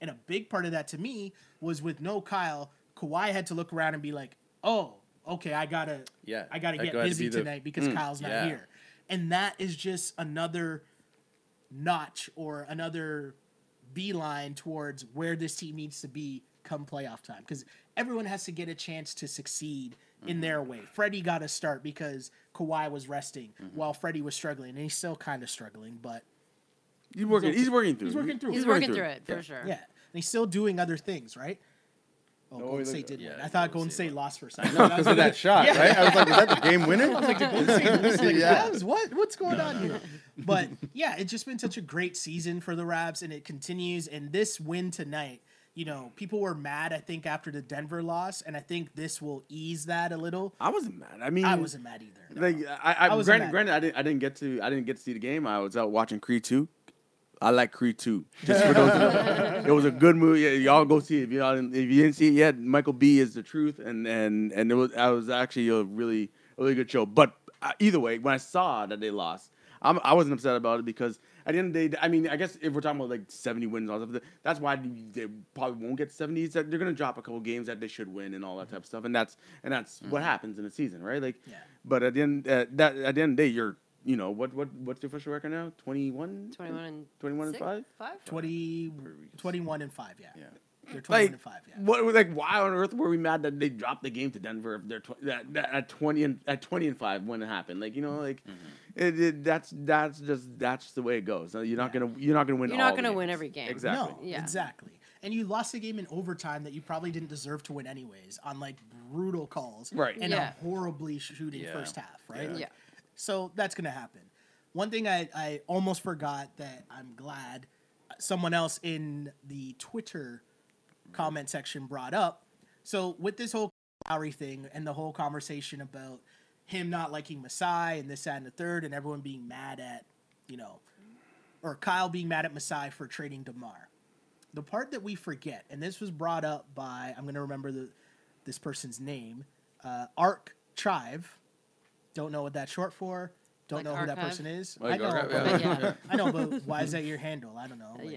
and a big part of that to me was with no Kyle, Kawhi had to look around and be like, "Oh, okay, I gotta, Yeah, I gotta I get gotta busy be the- tonight because mm, Kyle's not yeah. here," and that is just another notch or another beeline towards where this team needs to be come playoff time because everyone has to get a chance to succeed in mm-hmm. their way. Freddie got a start because Kawhi was resting mm-hmm. while Freddie was struggling, and he's still kind of struggling, but he's working he's working through He's working through it. He's it. working through it for sure. Yeah, and he's still doing other things, right? Oh, Golden look- State did yeah, win. I thought Golden Golden State State lost for a second. No, because of that shot, Yeah. right? I was like, was that the game winner? [LAUGHS] I was like, Golden State lose to [LAUGHS] Yeah. Cavs? What? What's going on here? But yeah, it's just been such a great season for the Raps, and it continues. And this win tonight, you know, people were mad. I think after the Denver loss, and I think this will ease that a little. I wasn't mad I mean I wasn't mad either. Like I, I, I wasn't granted, mad. granted, I didn't, I didn't get to, I didn't get to see the game. I was out watching Creed two. I like Creed two. Just for those, it was a good movie. Y'all go see it. If you all, if you didn't see it yet, Michael B is the truth, and and and it was, I was actually a really, a really good show. But uh, either way, when I saw that they lost, I'm, I wasn't upset about it because at the end of the day, I mean, I guess if we're talking about like 70 wins and all that, stuff, that's why they probably won't get 70. That they're gonna drop a couple games that they should win and all that type of stuff, and that's and that's what happens in a season, right? Like, Yeah. but at the end, uh, that at the end of the day, you're, you know, what what what's the official record now? 21? 21 and 21 and six? five? Five? 20, 21 and 5, yeah. Yeah. They're 21 Like and 5, yeah. what? Like why on earth were we mad that they dropped the game to Denver? If they're tw- that, that at 20 and at 20 and five when it happened, like you know, like mm-hmm. it, it, that's that's just that's the way it goes. You're not gonna you're not gonna win. You're not all the gonna win every game. Exactly. No, Yeah. exactly. And you lost a game in overtime that you probably didn't deserve to win anyways on like brutal calls. Right. And Yeah. a horribly shooting Yeah. first half, right? Yeah. So that's going to happen. One thing I, I almost forgot that I'm glad someone else in the Twitter comment section brought up. So with this whole Lowry thing and the whole conversation about him not liking Masai and this, that, and the third, and everyone being mad at, you know, or Kyle being mad at Masai for trading DeMar. The part that we forget, and this was brought up by I'm gonna remember the this person's name, uh, Arc Chive. Don't know what that's short for. Don't Like know who that person is. Like I know, archive, but- yeah. Yeah. I know, but why is that your [LAUGHS] handle? I don't know. Like-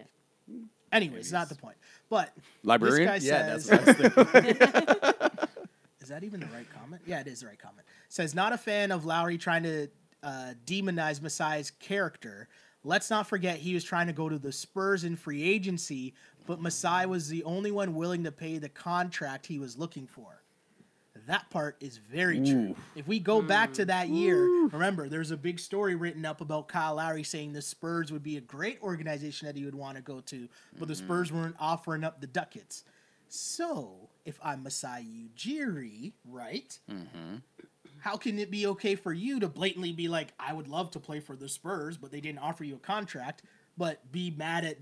yeah. Anyways, not the point. But Librarian? This guy Yeah, says, that's what I was [LAUGHS] is that even the right comment? Yeah, it is the right comment. Says not a fan of Lowry trying to uh, demonize Masai's character, let's not forget he was trying to go to the Spurs in free agency, but Masai was the only one willing to pay the contract he was looking for. That part is very true. If we go back to that year, remember there's a big story written up about Kyle Lowry saying the Spurs would be a great organization that he would want to go to, but the mm-hmm. Spurs weren't offering up the ducats. So if I'm Masai Ujiri, right? Mm-hmm. How can it be okay for you to blatantly be like, I would love to play for the Spurs, but they didn't offer you a contract, but be mad at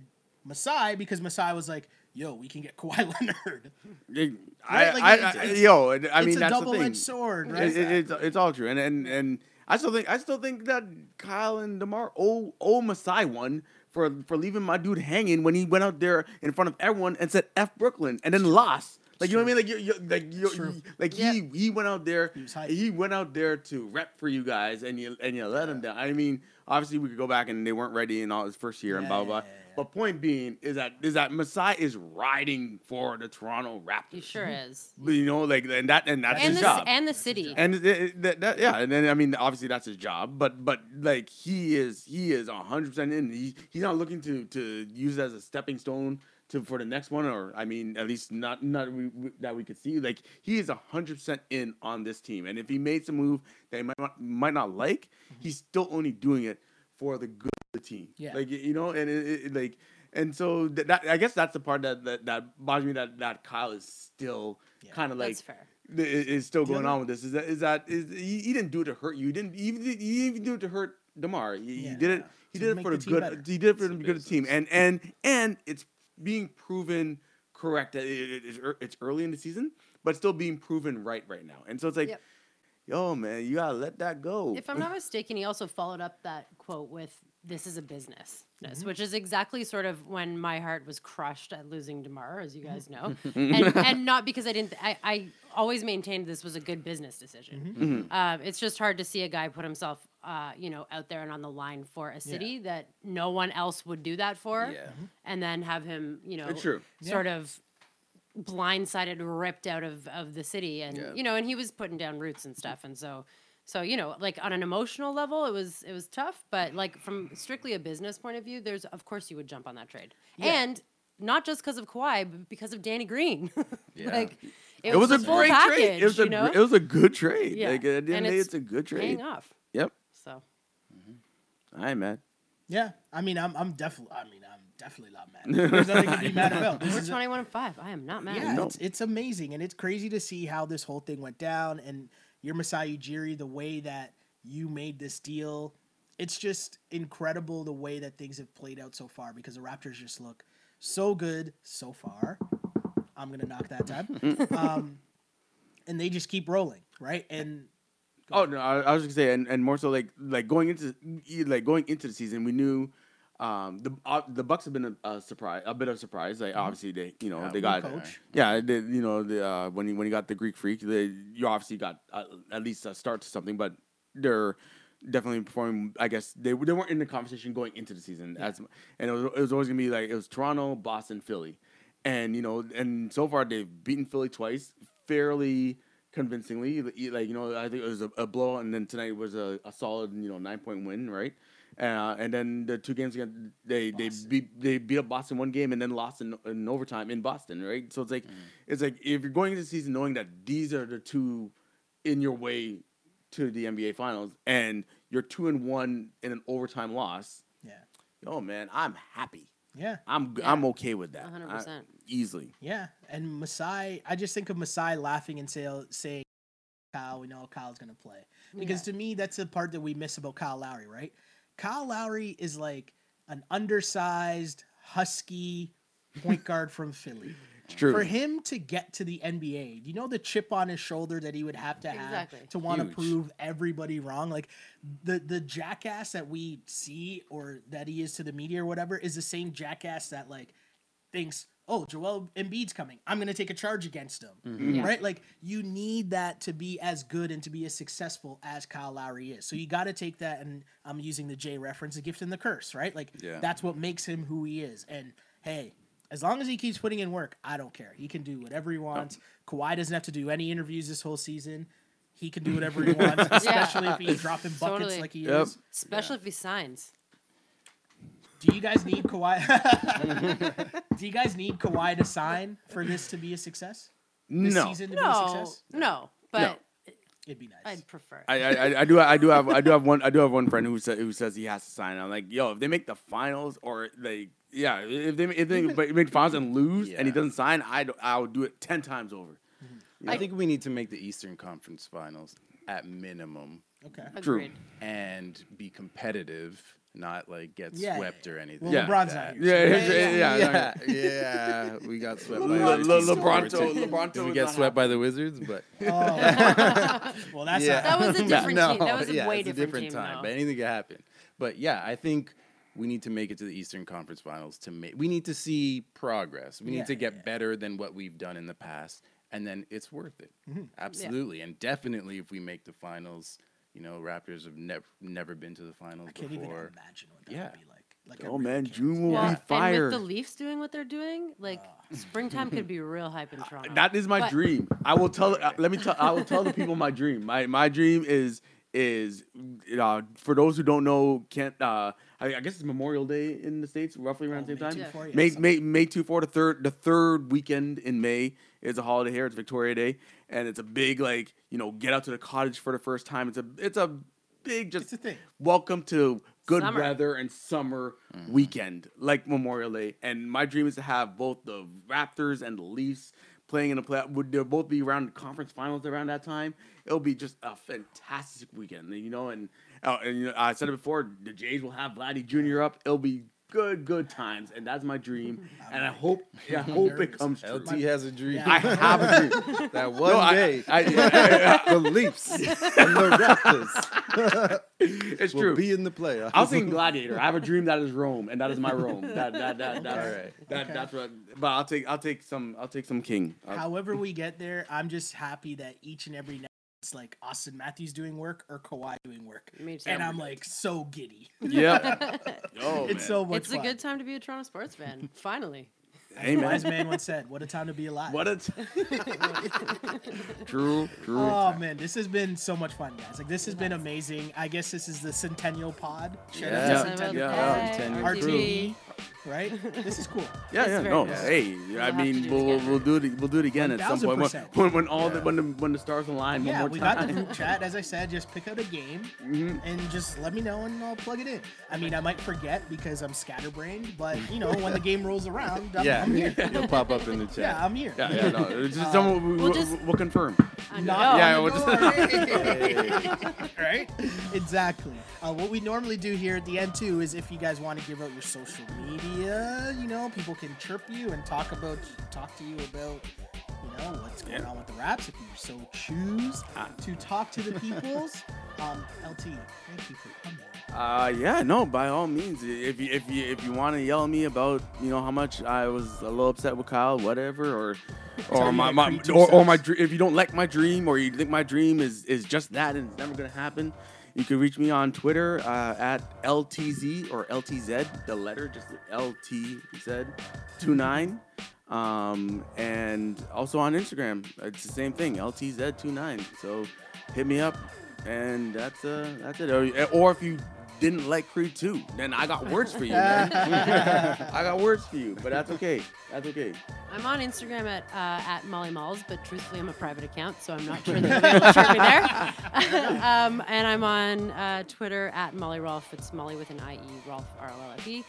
Masai because Masai was like, yo, we can get Kawhi [LAUGHS] Leonard. It- I, Right, like, I, it's- I- it's- yo, I mean it's a that's the thing. double-edged sword, right? It- it- it's, it's all true, and and and I still think I still think that Kyle and Demar owe owe Masai one for for leaving my dude hanging when he went out there in front of everyone and said "F Brooklyn" and then lost. Like you know what I mean? Like you, you like you, True. like he he went out there. He. He went out there to rep for you guys, and you and you let him down. I mean, obviously we could go back and they weren't ready in all his first year and blah blah. Blah. yeah, yeah. But point being is that is that Masai is riding for the Toronto Raptors. He sure is. But, you know, like and that and that's And his the, job. and the city. And it- it- that, that, yeah, and then I mean, obviously that's his job, but but like he is he is hundred percent in. He he's not looking to to use it as a stepping stone to for the next one, or I mean, at least not not we, we, that we could see. Like he is hundred percent in on this team, and if he made some move that he might not, might not like, he's still only doing it for the good of the team. Yeah. like you know, and it, it, like. And so that, that I guess that's the part that that, that bothers me that that Kyle is still Yeah. kind of like That's fair. i- is still going other- on with this is that is that is he, he didn't do it to hurt you. He didn't even he didn't even do it to hurt Demar. He, he Yeah. did it. He did it for the the good. He did it for the good of the team, and and and it's being proven correct that it, it- it's, ear- it's early in the season, but still being proven right right now. And so it's like, Yep. yo, man, you gotta let that go. If I'm not mistaken, he also followed up that quote with "This is a business," Mm-hmm. which is exactly sort of when my heart was crushed at losing Demar, as you guys know, Mm-hmm. [LAUGHS] and, and not because I didn't. I, I always maintained this was a good business decision. Mm-hmm. Um, it's just hard to see a guy put himself, uh, you know, out there and on the line for a city that no one else would do that for, Yeah. and then have him, you know, It's true. sort of blindsided, ripped out of, of the city, and Yeah. you know, and he was putting down roots and stuff, and so, so you know, like on an emotional level, it was it was tough, but like from strictly a business point of view, there's of course you would jump on that trade, and not just because of Kawhi, but because of Danny Green. [LAUGHS] Yeah. like it was, a great package, trade. It was you a know? it was a good trade. Yeah. Like at the end And of the day, it's it's a good trade. paying off. Yep. So I am mad. Yeah, I mean, I'm I'm definitely, I mean, I'm definitely not mad. [LAUGHS] There's nothing to be mad about. This we're is a- 21 and five. I am not mad. yeah, No. it's, it's amazing, and it's crazy to see how this whole thing went down. And your Masai Ujiri, the way that you made this deal, it's just incredible the way that things have played out so far. Because the Raptors just look so good so far. I'm gonna knock that time, [LAUGHS] um, and they just keep rolling, right? And Oh no, I, I was just gonna say, and, and more so like like going into like going into the season, we knew um, the uh, the Bucks have been a, a surprise, a bit of a surprise. Like obviously they you know Yeah, they got coach. yeah they, you know the uh, when he when he got the Greek Freak, they, you obviously got uh, at least a start to something, but they're definitely performing. I guess they they weren't in the conversation going into the season as and it was it was always gonna be like it was Toronto, Boston, Philly, and you know and so far they've beaten Philly twice fairly convincingly. Like you know, I think it was a, a blow, and then tonight was a, a solid you know nine point win, right? Uh, and then the two games against they they beat they beat up Boston one game and then lost in, in overtime in Boston, right? So it's like it's like if you're going into the season knowing that these are the two in your way to the NBA Finals, and you're two and one in an overtime loss. yeah, Oh man, I'm happy. yeah. I'm Yeah. I'm okay with that. 100%. I- easily. Yeah, and Masai, I just think of Masai laughing and say, saying, "Kyle, we know Kyle's gonna play." Because to me, that's the part that we miss about Kyle Lowry, right? Kyle Lowry is like an undersized, husky point guard from Philly. [LAUGHS] It's true. For him to get to the NBA, do you know the chip on his shoulder that he would have to have Exactly. to want to prove everybody wrong? Like the the jackass that we see or that he is to the media or whatever is the same jackass that like thinks, "Oh, Joel Embiid's coming. I'm going to take a charge against him." Mm-hmm. Yeah. Right? Like you need that to be as good and to be as successful as Kyle Lowry is. So you got to take that and I'm using the J reference, the gift and the curse, right? Like Yeah. that's what makes him who he is. And hey, as long as he keeps putting in work, I don't care. He can do whatever he wants. Kawhi doesn't have to do any interviews this whole season. He can do [LAUGHS] whatever he wants, especially if he's [LAUGHS] dropping buckets Totally. like he Yep. is. Especially if he signs. Do you guys need Kawhi? [LAUGHS] Do you guys need Kawhi to sign for this to be a success? This No. season to be a No, success? no, but It'd be nice. I'd prefer. I, I, I- I do I do have I do have one I do have one friend who said who says he has to sign. I'm like, yo, if they make the finals or they yeah, if they if they make finals and lose and he doesn't sign, I do, I would do it ten times over. Mm-hmm. I think we need to make the Eastern Conference Finals at minimum okay. True. Agreed. and be competitive, not like get Yeah, swept or anything. Well, Yeah. LeBron's like not here. Yeah, so- yeah, yeah, yeah, yeah, we got swept by Le- other Le- teams LeBronto- LeBronto Did we get not swept by the Wizards, but [LAUGHS] Oh. [LAUGHS] well, that's Yeah. not- That was a [LAUGHS] different no, team. That was a yeah, way it's different, a different team, time. though. But anything can happen. But yeah, I think we need to make it to the Eastern Conference Finals to make. We need to see progress. We need Yeah, to get yeah. better than what we've done in the past, and then it's worth it. Mm-hmm. Absolutely, and definitely if we make the finals, you know, Raptors have never never been to the finals I can't even imagine what that Yeah. would be like. Like I Oh really man, can't. June will Well, be and fire. with the Leafs doing what they're doing, like springtime could be real hype in [LAUGHS] Toronto. That is my But- dream. I will tell. Uh, let me tell. I will tell the people my dream. My my dream is is uh, for those who don't know. Can't uh, I, I guess it's Memorial Day in the states, roughly around Oh, the same May time. 2 4, yeah, May. May May two four the third the third weekend in May is a holiday here. It's Victoria Day, and it's a big like you know get out to the cottage for the first time. It's a it's a big just It's a thing. welcome to good Summer. weather and summer weekend like Memorial Day. And my dream is to have both the Raptors and the Leafs playing in the play. Would they both be around the conference finals around that time? It'll be just a fantastic weekend, you know. And uh, and you know, I said it before. The Jays will have Vladdy Jr. up. It'll be good, good times, and that's my dream. [LAUGHS] and I hope, I hope it [LAUGHS] comes true. LT has a dream. I have a dream. [LAUGHS] that one No, I- day, I- I- the Leafs and the Raptors it's will true. be in the playoffs. I was thinking Gladiator. I have a dream that is Rome, and that is my Rome. That that that that. All right. That Okay. that's what. But I'll take I'll take some I'll take some King. I'll- However we get there, I'm just happy that each and every night it's like Auston Matthews doing work or Kawhi doing work. Me too. And I'm like so giddy. [LAUGHS] yeah. [LAUGHS] Yo, it's man. so much it's a good time to be a Toronto sports fan. [LAUGHS] Finally. Hey Wise man. man once said, "What a time to be alive." What a. T- true. True. Oh man, this has been so much fun, guys. Like this has been amazing. I guess this is the Centennial Pod. Shout out to Yeah. Centennial Yeah. Pod. Centennial RTV, right? This is cool. [LAUGHS] yeah, It's yeah, very no. good. Hey, We'll I have to mean, do it we'll again. we'll do it. We'll do it again at some point when 1000%. when, when all the when the when the stars align Yeah, one we more got time. the group chat. As I said, just pick out a game Mhm. and just let me know and I'll plug it in. I mean, I might forget because I'm scatterbrained, but you know, when the game rolls around, I'm, yeah, I'm here. [LAUGHS] it'll pop up in the chat. Yeah, I'm here. Yeah, yeah, no. It's [LAUGHS] just Uh, someone we, we'll we'll, just- we'll confirm. I Knock on Yeah, the we'll just- door. right? Exactly. Uh, what we normally do here at the end too is if you guys want to give out your social media, you know, people can chirp you and talk about talk to you about you know what's going Yeah. on with the raps if you so choose Ah. to talk to the [LAUGHS] peoples. um, LT, thank you for coming. Uh, yeah, no, by all means. If you if you if you want to yell at me about you know how much I was a little upset with Kyle, whatever, or [LAUGHS] or my, my my creed two or, or my dream, if you don't like my dream or you think my dream is is just that and it's never gonna happen, you can reach me on Twitter uh, at LTZ or LTZ, the letter just LTZ two nine. Um, and also on Instagram, it's the same thing, LTZ29. So hit me up, and that's uh that's it. Or, or if you didn't like Creed 2, then I got words for you, man. [LAUGHS] I got words for you, but that's okay. That's okay. I'm on Instagram at uh, at Molly Malls, but truthfully, I'm a private account, so I'm not sure that you'll be able to track me there. [LAUGHS] um, and I'm on uh, Twitter at Molly Rolf. It's Molly with an I E, Rolf R L L F E.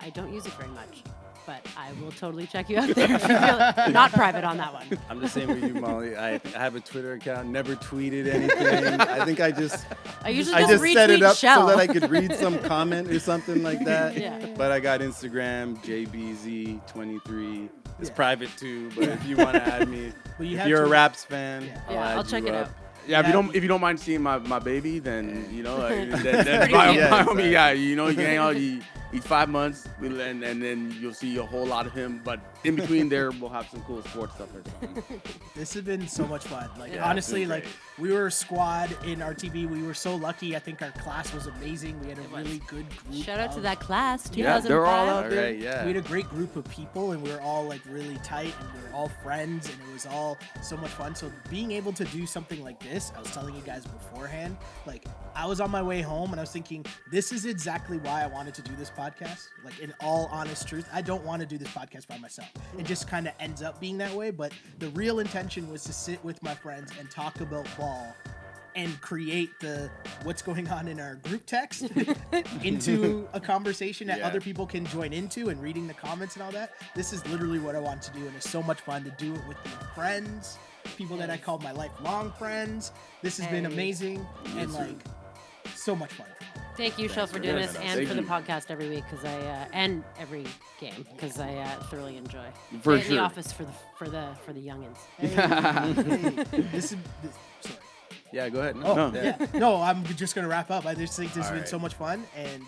I don't use it very much, but I will totally check you out there if you feel [LAUGHS] not private on that one. I'm the same with you, Molly. I, I have a Twitter account, never tweeted anything. I think I just I usually I just, just set it up Shell. so that I could read some comment or something like [LAUGHS] that. Yeah. But I got Instagram, JBZ23. It's Yeah. private too, but if you want to add me, [LAUGHS] But you if have you're to- a Raps fan, Yeah. I'll, yeah, add I'll check you it up. out. Yeah, if you don't if you don't mind seeing my, my baby, then you know, then, then Pretty by, cute. by all Yeah, yeah, you know, you can hang out. You, he's five months, we'll- and, and then you'll see a whole lot of him. But in between there, we'll have some cool sports stuff. Or [LAUGHS] something. This has been so much fun. Like Yeah, honestly, like. We were a squad in RTV. We were so lucky. I think our class was amazing. We had a really good group. Shout out to that class, Yeah, 2005. they're all out All there. right, yeah. We had a great group of people, and we were all like really tight, and we were all friends, and it was all so much fun. So being able to do something like this, I was telling you guys beforehand, like I was on my way home, and I was thinking, this is exactly why I wanted to do this podcast podcast. Like in all honest truth, I don't want to do this podcast by myself. It just kind of ends up being that way. But the real intention was to sit with my friends and talk about ball and create the what's going on in our group text [LAUGHS] into a conversation that Yeah. other people can join into and reading the comments and all that. This is literally what I want to do, and it's so much fun to do it with my friends, people that I call my lifelong friends. This has been Hey. amazing and like so much fun. Thank you, Shell, for doing doing this and Thank for you. the podcast every week because I uh, and every game because I uh, thoroughly enjoy. For Stay in sure. the office for the for the for the youngins. Hey, [LAUGHS] hey, this is this, sorry. Yeah, go ahead. Oh, No, yeah. No, I'm just gonna wrap up. I just think this has All been right. so much fun, and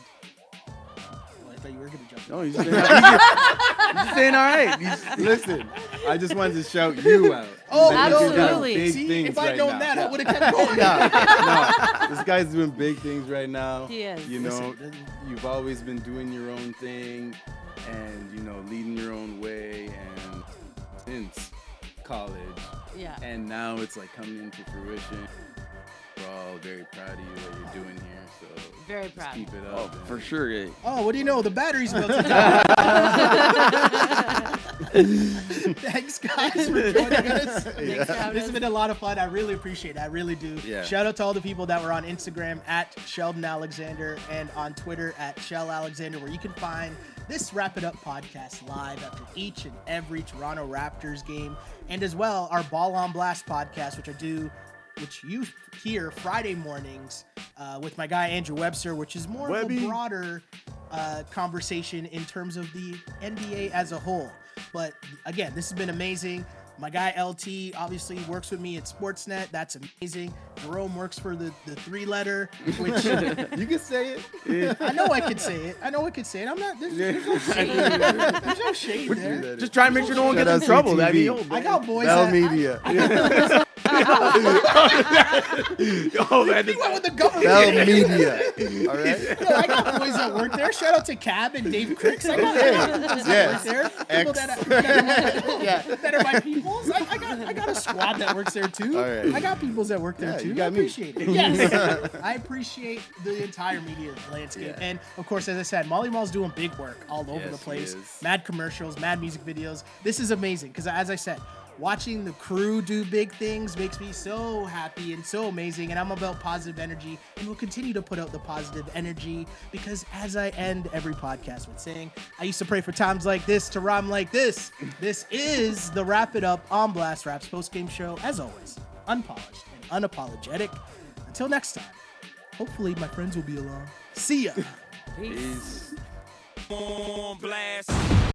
well, I thought you were gonna jump. in. No, he's saying, he's, he's saying all right. He's, Listen, I just wanted to shout you out. Oh, Because you're doing Absolutely. Big See, things if I'd right known now. that, I would have kept oh, going. no, this guy's doing big things right now. He is. You know, Listen, you've always been doing your own thing and, you know, leading your own way and since college. Yeah. And now it's like coming into fruition. We're all very proud of you what you're doing here. So Very just proud. keep it oh, up. and- for sure. Yeah. Oh, what do you know? The battery's about to die. [LAUGHS] Thanks, guys, for joining us. [LAUGHS] Thanks for having This has been a lot of fun. I really appreciate it. I really do. Yeah. Shout out to all the people that were on Instagram at Sheldon Alexander and on Twitter at Shell Alexander, where you can find this Wrap It Up podcast live after each and every Toronto Raptors game, and as well our Ball on Blast podcast, which I do, which you hear Friday mornings uh, with my guy Andrew Webster, which is more of a broader uh, conversation in terms of the NBA as a whole. But again, this has been amazing. My guy LT obviously works with me at Sportsnet. That's amazing. Jerome works for the, the three letter, which [LAUGHS] You can say it. I know I could say it. I know I could say it. I'm not. There's, there's no shade. There's no shade there. Just try to make sure no one gets in out trouble. I CTV. mean, yo, I got boys. Bell that, Media. Yo, man, I went with the government. Bell [LAUGHS] Media. All right. Yo, I got boys that work there. Shout out to Cab and Dave Cricks. I got, I got boys that Yes. work there. People that, are, that, are, yeah, that are my peoples. I, I got I got a squad that works there too. All right. I got peoples that work there Yeah, too. you I got me. appreciate it. [LAUGHS] Yes, I appreciate the entire media landscape. Yeah. And of course, as I said, Molly Mall's doing big work all over Yes, the place. Mad commercials, mad music videos. This is amazing because, as I said. Watching the crew do big things makes me so happy and so amazing, and I'm about positive energy, and we'll continue to put out the positive energy because, as I end every podcast with saying, I used to pray for times like this to rhyme like this. This is the Wrap It Up on Blast Raps post game show, as always, unpolished and unapologetic. Until next time, hopefully my friends will be along. See ya. Peace. Peace. on blast.